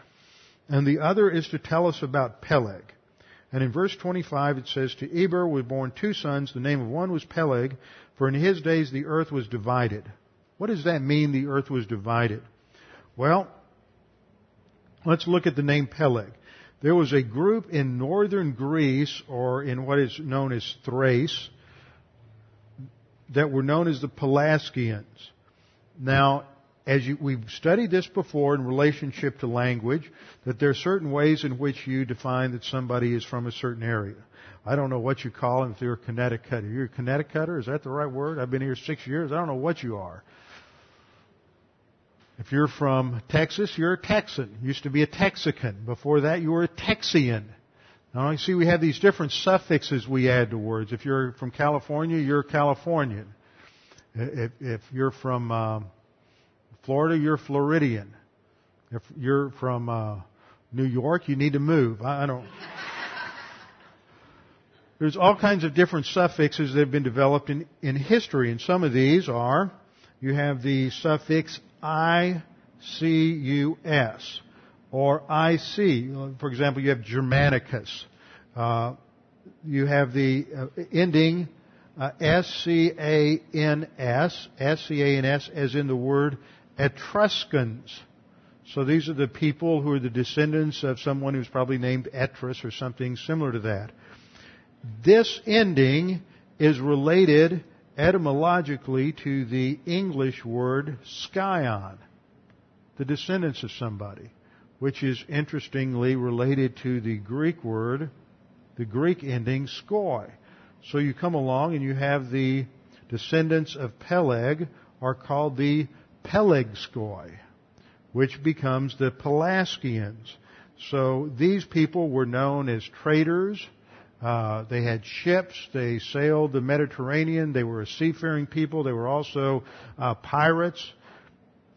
and the other is to tell us about Peleg. And in verse 25 it says, To Eber were born two sons. The name of one was Peleg, for in his days the earth was divided. What does that mean, the earth was divided? Well, let's look at the name Peleg. There was a group in northern Greece, or in what is known as Thrace, that were known as the Pelasgians. Now, as you, we've studied this before in relationship to language, that there are certain ways in which you define that somebody is from a certain area. I don't know what you call them if they're a Connecticutter. You're a Connecticutter? Is that the right word? I've been here six years. I don't know what you are. If you're from Texas, you're a Texan. Used to be a Texican. Before that, you were a Texian. Now, you see, we have these different suffixes we add to words. If you're from California, you're Californian. If, if you're from uh, Florida, you're Floridian. If you're from uh, New York, you need to move. I, I don't. There's all kinds of different suffixes that have been developed in, in history, and some of these are you have the suffix I-C-U-S or I-C. For example, you have Germanicus. Uh, you have the uh, ending uh, S-C-A-N-S, S-C-A-N-S as in the word Etruscans. So these are the people who are the descendants of someone who's probably named Etrus or something similar to that. This ending is related etymologically to the English word scion, the descendants of somebody, which is interestingly related to the Greek word, the Greek ending skoi. So you come along and you have the descendants of Peleg are called the Pelegskoi, which becomes the Pelasgians. So these people were known as traders, uh, they had ships. They sailed the Mediterranean. They were a seafaring people. They were also uh, pirates,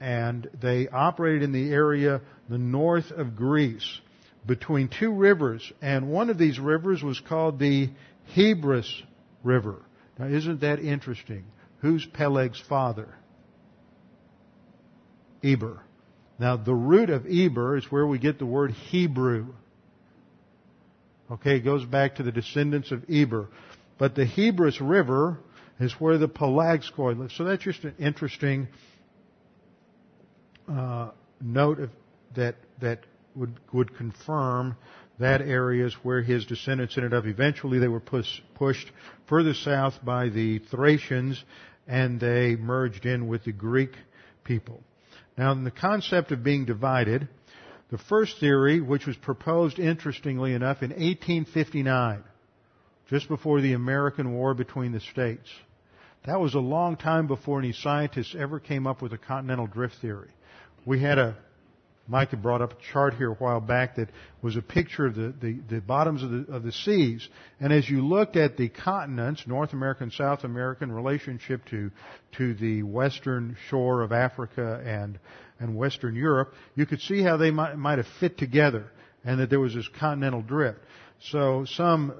and they operated in the area the north of Greece, between two rivers. And one of these rivers was called the Hebrus River. Now, isn't that interesting? Who's Peleg's father? Eber. Now, the root of Eber is where we get the word Hebrew. Okay, it goes back to the descendants of Eber. But the Hebrus River is where the Pelagskoi lives. So that's just an interesting uh, note of, that that would would confirm that areas where his descendants ended up. Eventually, they were push, pushed further south by the Thracians, and they merged in with the Greek people. Now, in the concept of being divided, the first theory, which was proposed interestingly enough in 1859, just before the American War between the states. That was a long time before any scientists ever came up with a continental drift theory. We had a Mike had brought up a chart here a while back that was a picture of the, the, the bottoms of the, of the seas. And as you looked at the continents, North American, South American relationship to, to the western shore of Africa and, and Western Europe, you could see how they might, might have fit together and that there was this continental drift. So some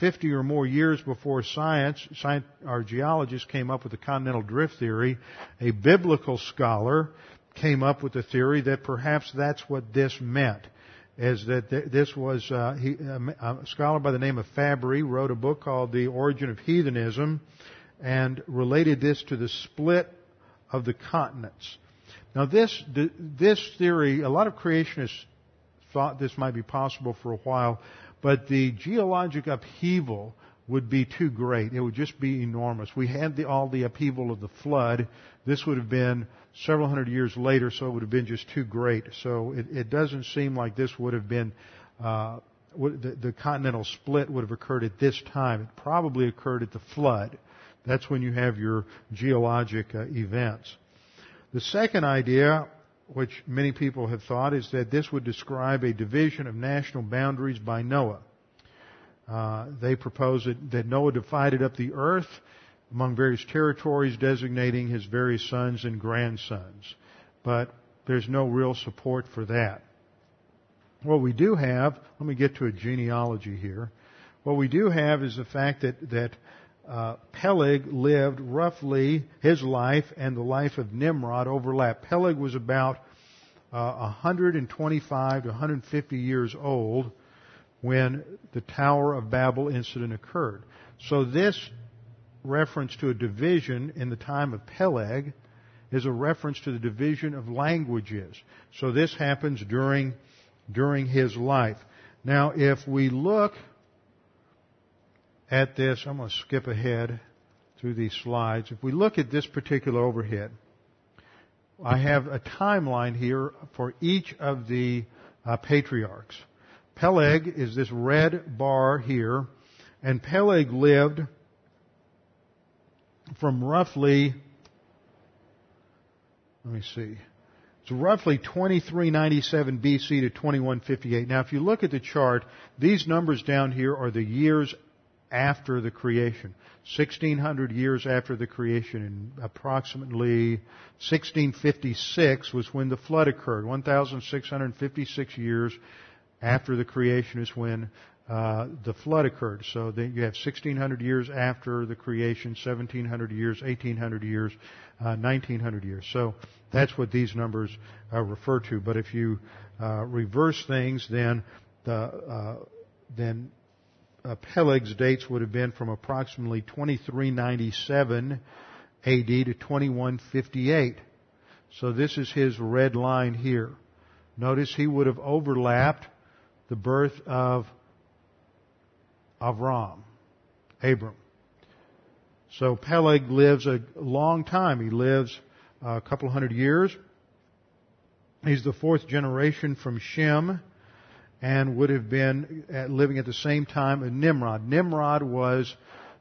50 or more years before science, science, our geologists came up with the continental drift theory, a biblical scholar came up with the theory that perhaps that's what this meant. Is that this was uh, he, a scholar by the name of Fabry wrote a book called The Origin of Heathenism and related this to the split of the continents. Now this this theory, a lot of creationists thought this might be possible for a while, but the geologic upheaval would be too great. It would just be enormous. We had the, all the upheaval of the flood. This would have been several hundred years later, so it would have been just too great. So it, it doesn't seem like this would have been, uh, the, the continental split would have occurred at this time. It probably occurred at the flood. That's when you have your geologic uh, events. The second idea, which many people have thought, is that this would describe a division of national boundaries by Noah. Uh, they propose that, that Noah divided up the earth among various territories, designating his various sons and grandsons. But there's no real support for that. What we do have, let me get to a genealogy here. What we do have is the fact that, that uh, Peleg lived roughly, his life and the life of Nimrod overlap. Peleg was about uh, 125 to 150 years old when the Tower of Babel incident occurred. So this reference to a division in the time of Peleg is a reference to the division of languages. So this happens during, during his life. Now, if we look at this, I'm going to skip ahead through these slides. If we look at this particular overhead, I have a timeline here for each of the uh, patriarchs. Peleg is this red bar here, and Peleg lived from roughly, let me see, it's roughly 2397 BC to 2158. Now, if you look at the chart, these numbers down here are the years after the creation. 1600 years after the creation, and approximately 1656 was when the flood occurred. 1656 years after the creation is when uh, the flood occurred. So then you have 1600 years after the creation, 1700 years, 1800 years, uh, 1900 years. So that's what these numbers uh, refer to. But if you uh, reverse things, then the uh, then uh, Peleg's dates would have been from approximately 2397 AD to 2158. So this is his red line here. Notice he would have overlapped the birth of Avram, Abram. So Peleg lives a long time. He lives a couple hundred years. He's the fourth generation from Shem and would have been uh, living at the same time as Nimrod. Nimrod was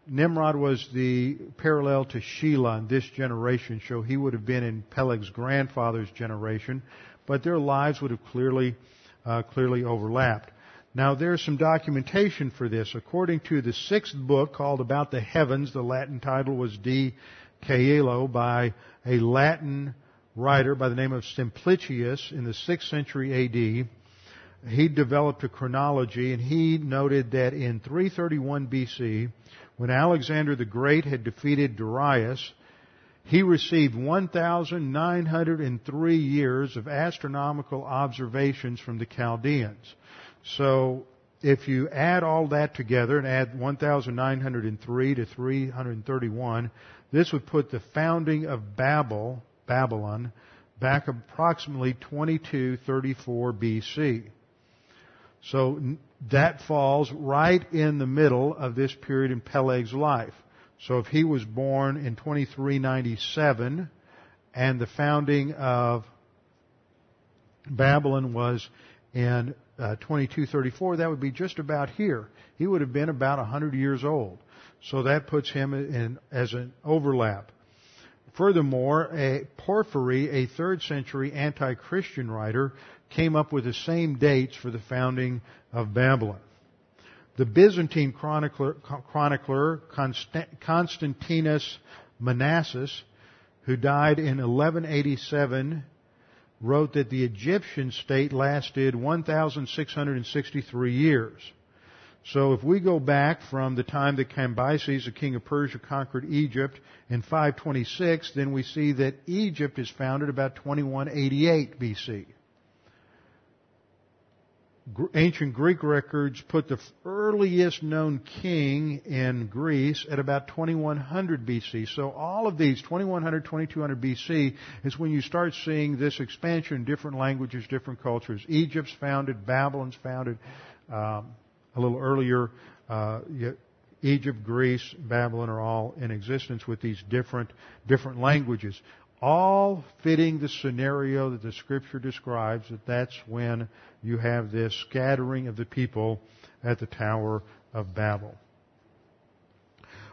Nimrod was the parallel to Shelah in this generation, so he would have been in Peleg's grandfather's generation, but their lives would have clearly, uh, clearly overlapped. Now there's some documentation for this. According to the sixth book called About the Heavens, the Latin title was De Caelo by a Latin writer by the name of Simplicius in the sixth century AD he developed a chronology and he noted that in 331 BC, when Alexander the Great had defeated Darius, he received 1,903 years of astronomical observations from the Chaldeans. So, if you add all that together and add 1,903 to 331, this would put the founding of Babel, Babylon, back approximately 2234 BC. So that falls right in the middle of this period in Peleg's life. So if he was born in 2397 and the founding of Babylon was in uh, 2234, that would be just about here. He would have been about 100 years old. So that puts him in as an overlap. Furthermore, a Porphyry, a third century anti-Christian writer, came up with the same dates for the founding of Babylon. The Byzantine chronicler, chronicler Constantinus Manasses, who died in 1187, wrote that the Egyptian state lasted 1,663 years. So if we go back from the time that Cambyses, the king of Persia, conquered Egypt in 526, then we see that Egypt is founded about 2188 BC. Ancient Greek records put the earliest known king in Greece at about 2100 BC. So all of these, 2100, 2200 BC, is when you start seeing this expansion, different languages, different cultures. Egypt's founded, Babylon's founded, um, a little earlier. Uh, Egypt, Greece, Babylon are all in existence with these different different languages, all fitting the scenario that the Scripture describes. That that's when you have this scattering of the people at the Tower of Babel.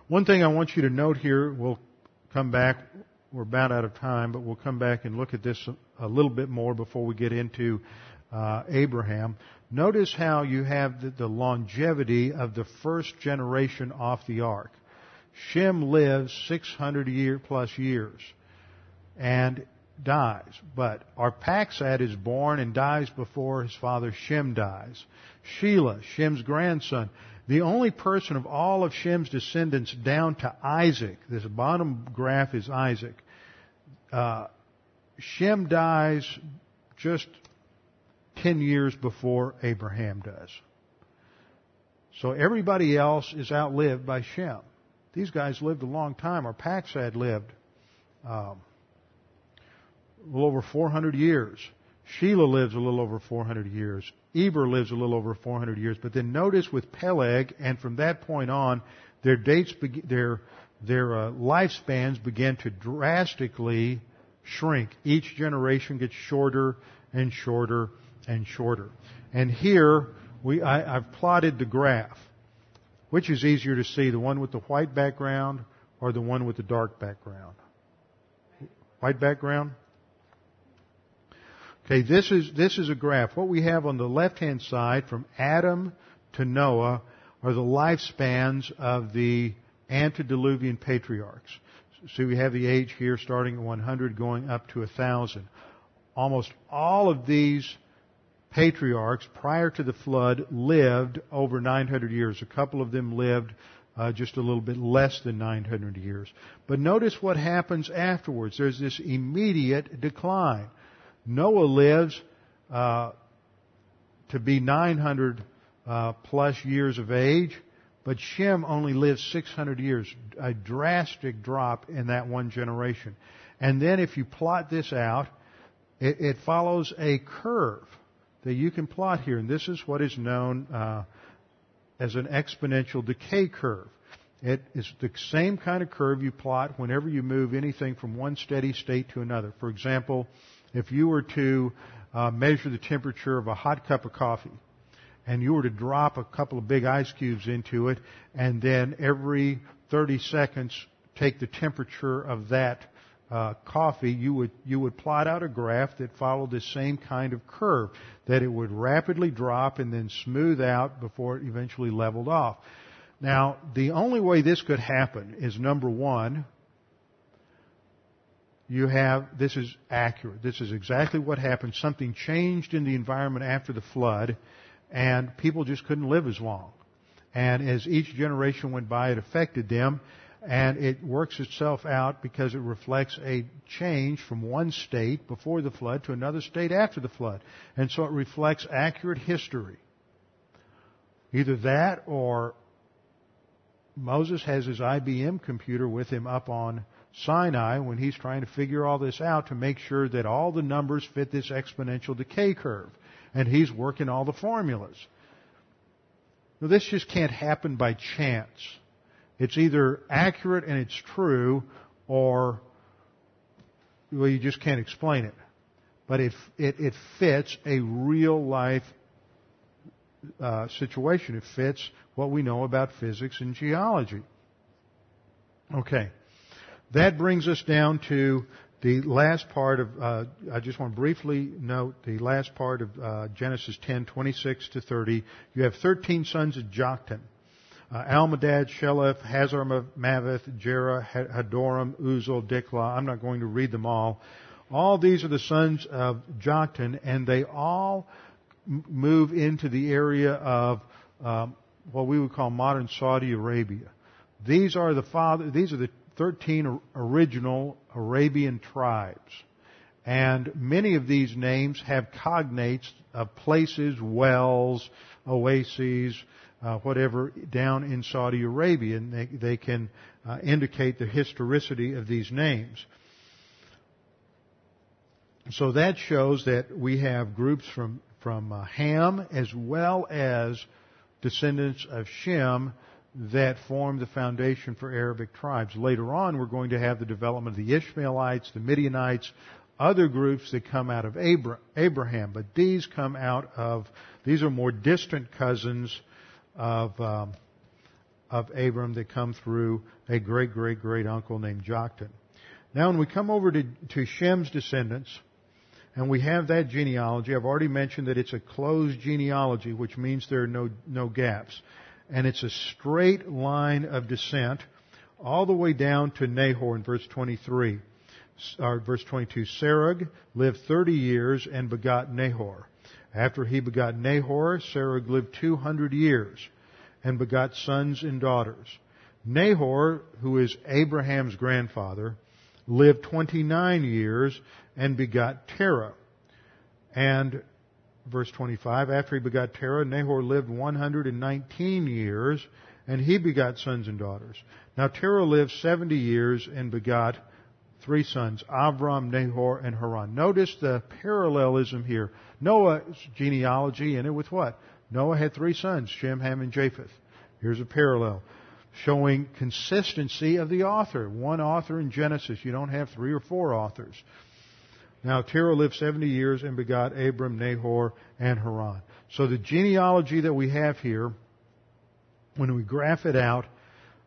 One thing I want you to note here, we'll come back. We're about out of time, but we'll come back and look at this a little bit more before we get into uh, Abraham. Notice how you have the, the longevity of the first generation off the ark. Shem lives 600 year plus years and dies. But Arphaxad is born and dies before his father Shem dies. Shelah, Shem's grandson, the only person of all of Shem's descendants down to Isaac, this bottom graph is Isaac, uh, Shem dies just 10 years before Abraham does. So everybody else is outlived by Shem. These guys lived a long time. Arphaxad lived um, a little over 400 years. Shelah lives a little over 400 years. Eber lives a little over 400 years. But then notice with Peleg, and from that point on, their dates, their their uh, lifespans begin to drastically shrink. Each generation gets shorter and shorter and shorter. And here we, I, I've plotted the graph. Which is easier to see, the one with the white background or the one with the dark background? White background? Okay, this is, this is a graph. What we have on the left hand side from Adam to Noah are the lifespans of the antediluvian patriarchs. So we have the age here starting at 100 going up to 1,000. Almost all of these patriarchs prior to the flood lived over 900 years. A couple of them lived uh, just a little bit less than 900 years. But notice what happens afterwards. There's this immediate decline. Noah lives uh, to be 900 uh, plus years of age, But Shem only lives 600 years, a drastic drop in that one generation. And then if you plot this out, it, it follows a curve that you can plot here. And this is what is known uh, as an exponential decay curve. It is the same kind of curve you plot whenever you move anything from one steady state to another. For example, if you were to uh, measure the temperature of a hot cup of coffee, and you were to drop a couple of big ice cubes into it, and then every 30 seconds take the temperature of that uh, coffee, you would you would plot out a graph that followed the same kind of curve, that it would rapidly drop and then smooth out before it eventually leveled off. Now, the only way this could happen is number one, you have, this is accurate. This is exactly what happened. Something changed in the environment after the flood, and people just couldn't live as long. And as each generation went by, it affected them, and it works itself out because it reflects a change from one state before the flood to another state after the flood. And so it reflects accurate history. Either that or Moses has his IBM computer with him up on Sinai when he's trying to figure all this out to make sure that all the numbers fit this exponential decay curve. And he's working all the formulas. Now this just can't happen by chance. It's either accurate and it's true or, well, you just can't explain it. But it, it, it fits a real life uh, situation. It fits what we know about physics and geology. Okay. That brings us down to the last part of, uh, I just want to briefly note the last part of uh, Genesis 10, 26 to 30. You have 13 sons of Joktan. Uh, Almodad, Sheleph, Hazar Maveth, Jerah, Hadoram, Uzal, Diklah. I'm not going to read them all. All these are the sons of Joktan, and they all move into the area of um, what we would call modern Saudi Arabia. These are the father, these are the 13 original Arabian tribes. And many of these names have cognates of places, wells, oases, uh, whatever, down in Saudi Arabia. And they, they can uh, indicate the historicity of these names. So that shows that we have groups from from uh, Ham as well as descendants of Shem that form the foundation for Arabic tribes. Later on, we're going to have the development of the Ishmaelites, the Midianites, other groups that come out of Abraham, but these come out of, these are more distant cousins of, um, of Abram that come through a great, great, great uncle named Joktan. Now when we come over to, to Shem's descendants, and we have that genealogy. I've already mentioned that it's a closed genealogy, which means there are no, no gaps. And it's a straight line of descent all the way down to Nahor in verse 23. Or verse 22. Serug lived 30 years and begot Nahor. After he begot Nahor, Serug lived 200 years and begot sons and daughters. Nahor, who is Abraham's grandfather, lived 29 years and begot Terah. And verse 25, after he begot Terah, Nahor lived 119 years and he begot sons and daughters. Now Terah lived 70 years and begot three sons, Avram, Nahor, and Haran. Notice the parallelism here. Noah's genealogy it with what? Noah had three sons, Shem, Ham, and Japheth. Here's a parallel showing consistency of the author. One author in Genesis. You don't have three or four authors. Now Terah lived 70 years and begot Abram, Nahor, and Haran. So the genealogy that we have here, when we graph it out,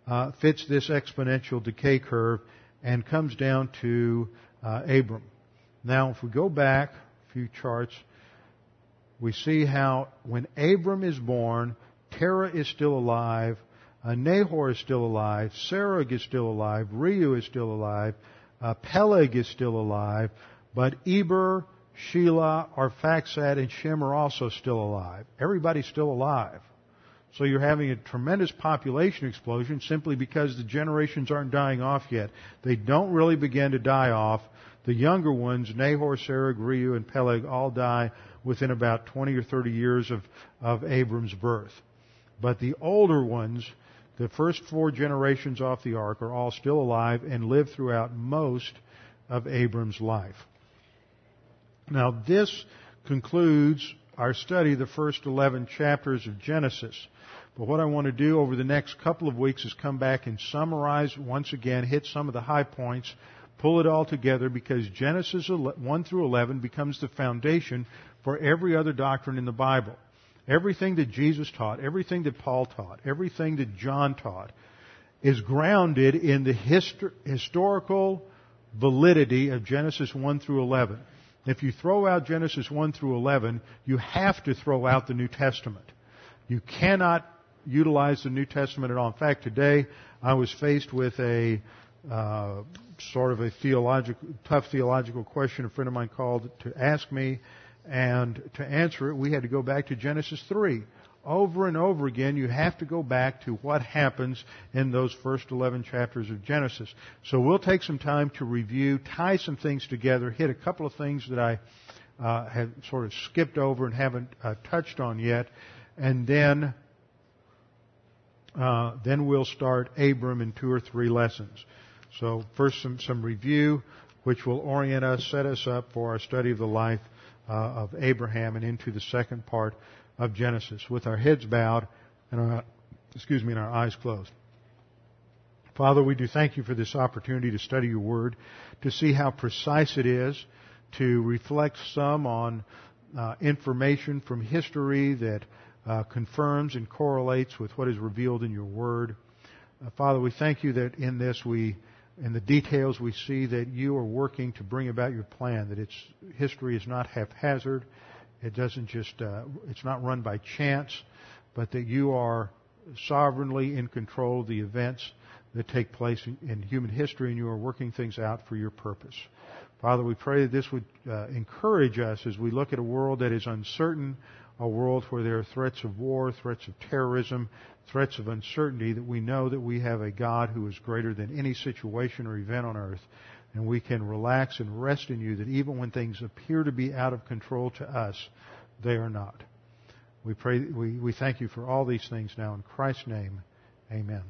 uh, fits this exponential decay curve and comes down to uh, Abram. Now if we go back a few charts, we see how when Abram is born, Terah is still alive, uh, Nahor is still alive. Serug is still alive. Reu is still alive. Uh, Peleg is still alive. But Eber, Shelah, Arphaxad, and Shem are also still alive. Everybody's still alive. So you're having a tremendous population explosion simply because the generations aren't dying off yet. They don't really begin to die off. The younger ones, Nahor, Serug, Reu, and Peleg, all die within about 20 or 30 years of, of Abram's birth. But the older ones, the first four generations off the ark, are all still alive and live throughout most of Abram's life. Now, this concludes our study of the first 11 chapters of Genesis. But what I want to do over the next couple of weeks is come back and summarize once again, hit some of the high points, pull it all together because Genesis 1 through 11 becomes the foundation for every other doctrine in the Bible. Everything that Jesus taught, everything that Paul taught, everything that John taught is grounded in the histor- historical validity of Genesis 1 through 11. If you throw out Genesis 1 through 11, you have to throw out the New Testament. You cannot utilize the New Testament at all. In fact, today I was faced with a uh, sort of a theological, tough theological question. A friend of mine called to ask me, and to answer it, we had to go back to Genesis 3. Over and over again, you have to go back to what happens in those first 11 chapters of Genesis. So we'll take some time to review, tie some things together, hit a couple of things that I uh, have sort of skipped over and haven't uh, touched on yet, and then uh, then we'll start Abram in two or three lessons. So first some, some review, which will orient us, set us up for our study of the life uh, of Abraham and into the second part of Genesis with our heads bowed and our, excuse me, and our eyes closed. Father, we do thank you for this opportunity to study your word, to see how precise it is, to reflect some on uh, information from history that uh, confirms and correlates with what is revealed in your word. Uh, Father, we thank you that in this we, in the details we see that you are working to bring about your plan, that its history is not haphazard, it doesn't just, uh, it's not run by chance, but that you are sovereignly in control of the events that take place in, human history and you are working things out for your purpose. Father, we pray that this would uh, encourage us as we look at a world that is uncertain, a world where there are threats of war, threats of terrorism, threats of uncertainty, that we know that we have a God who is greater than any situation or event on earth. And we can relax and rest in you that even when things appear to be out of control to us, they are not. We pray, we, we thank you for all these things now in Christ's name. Amen.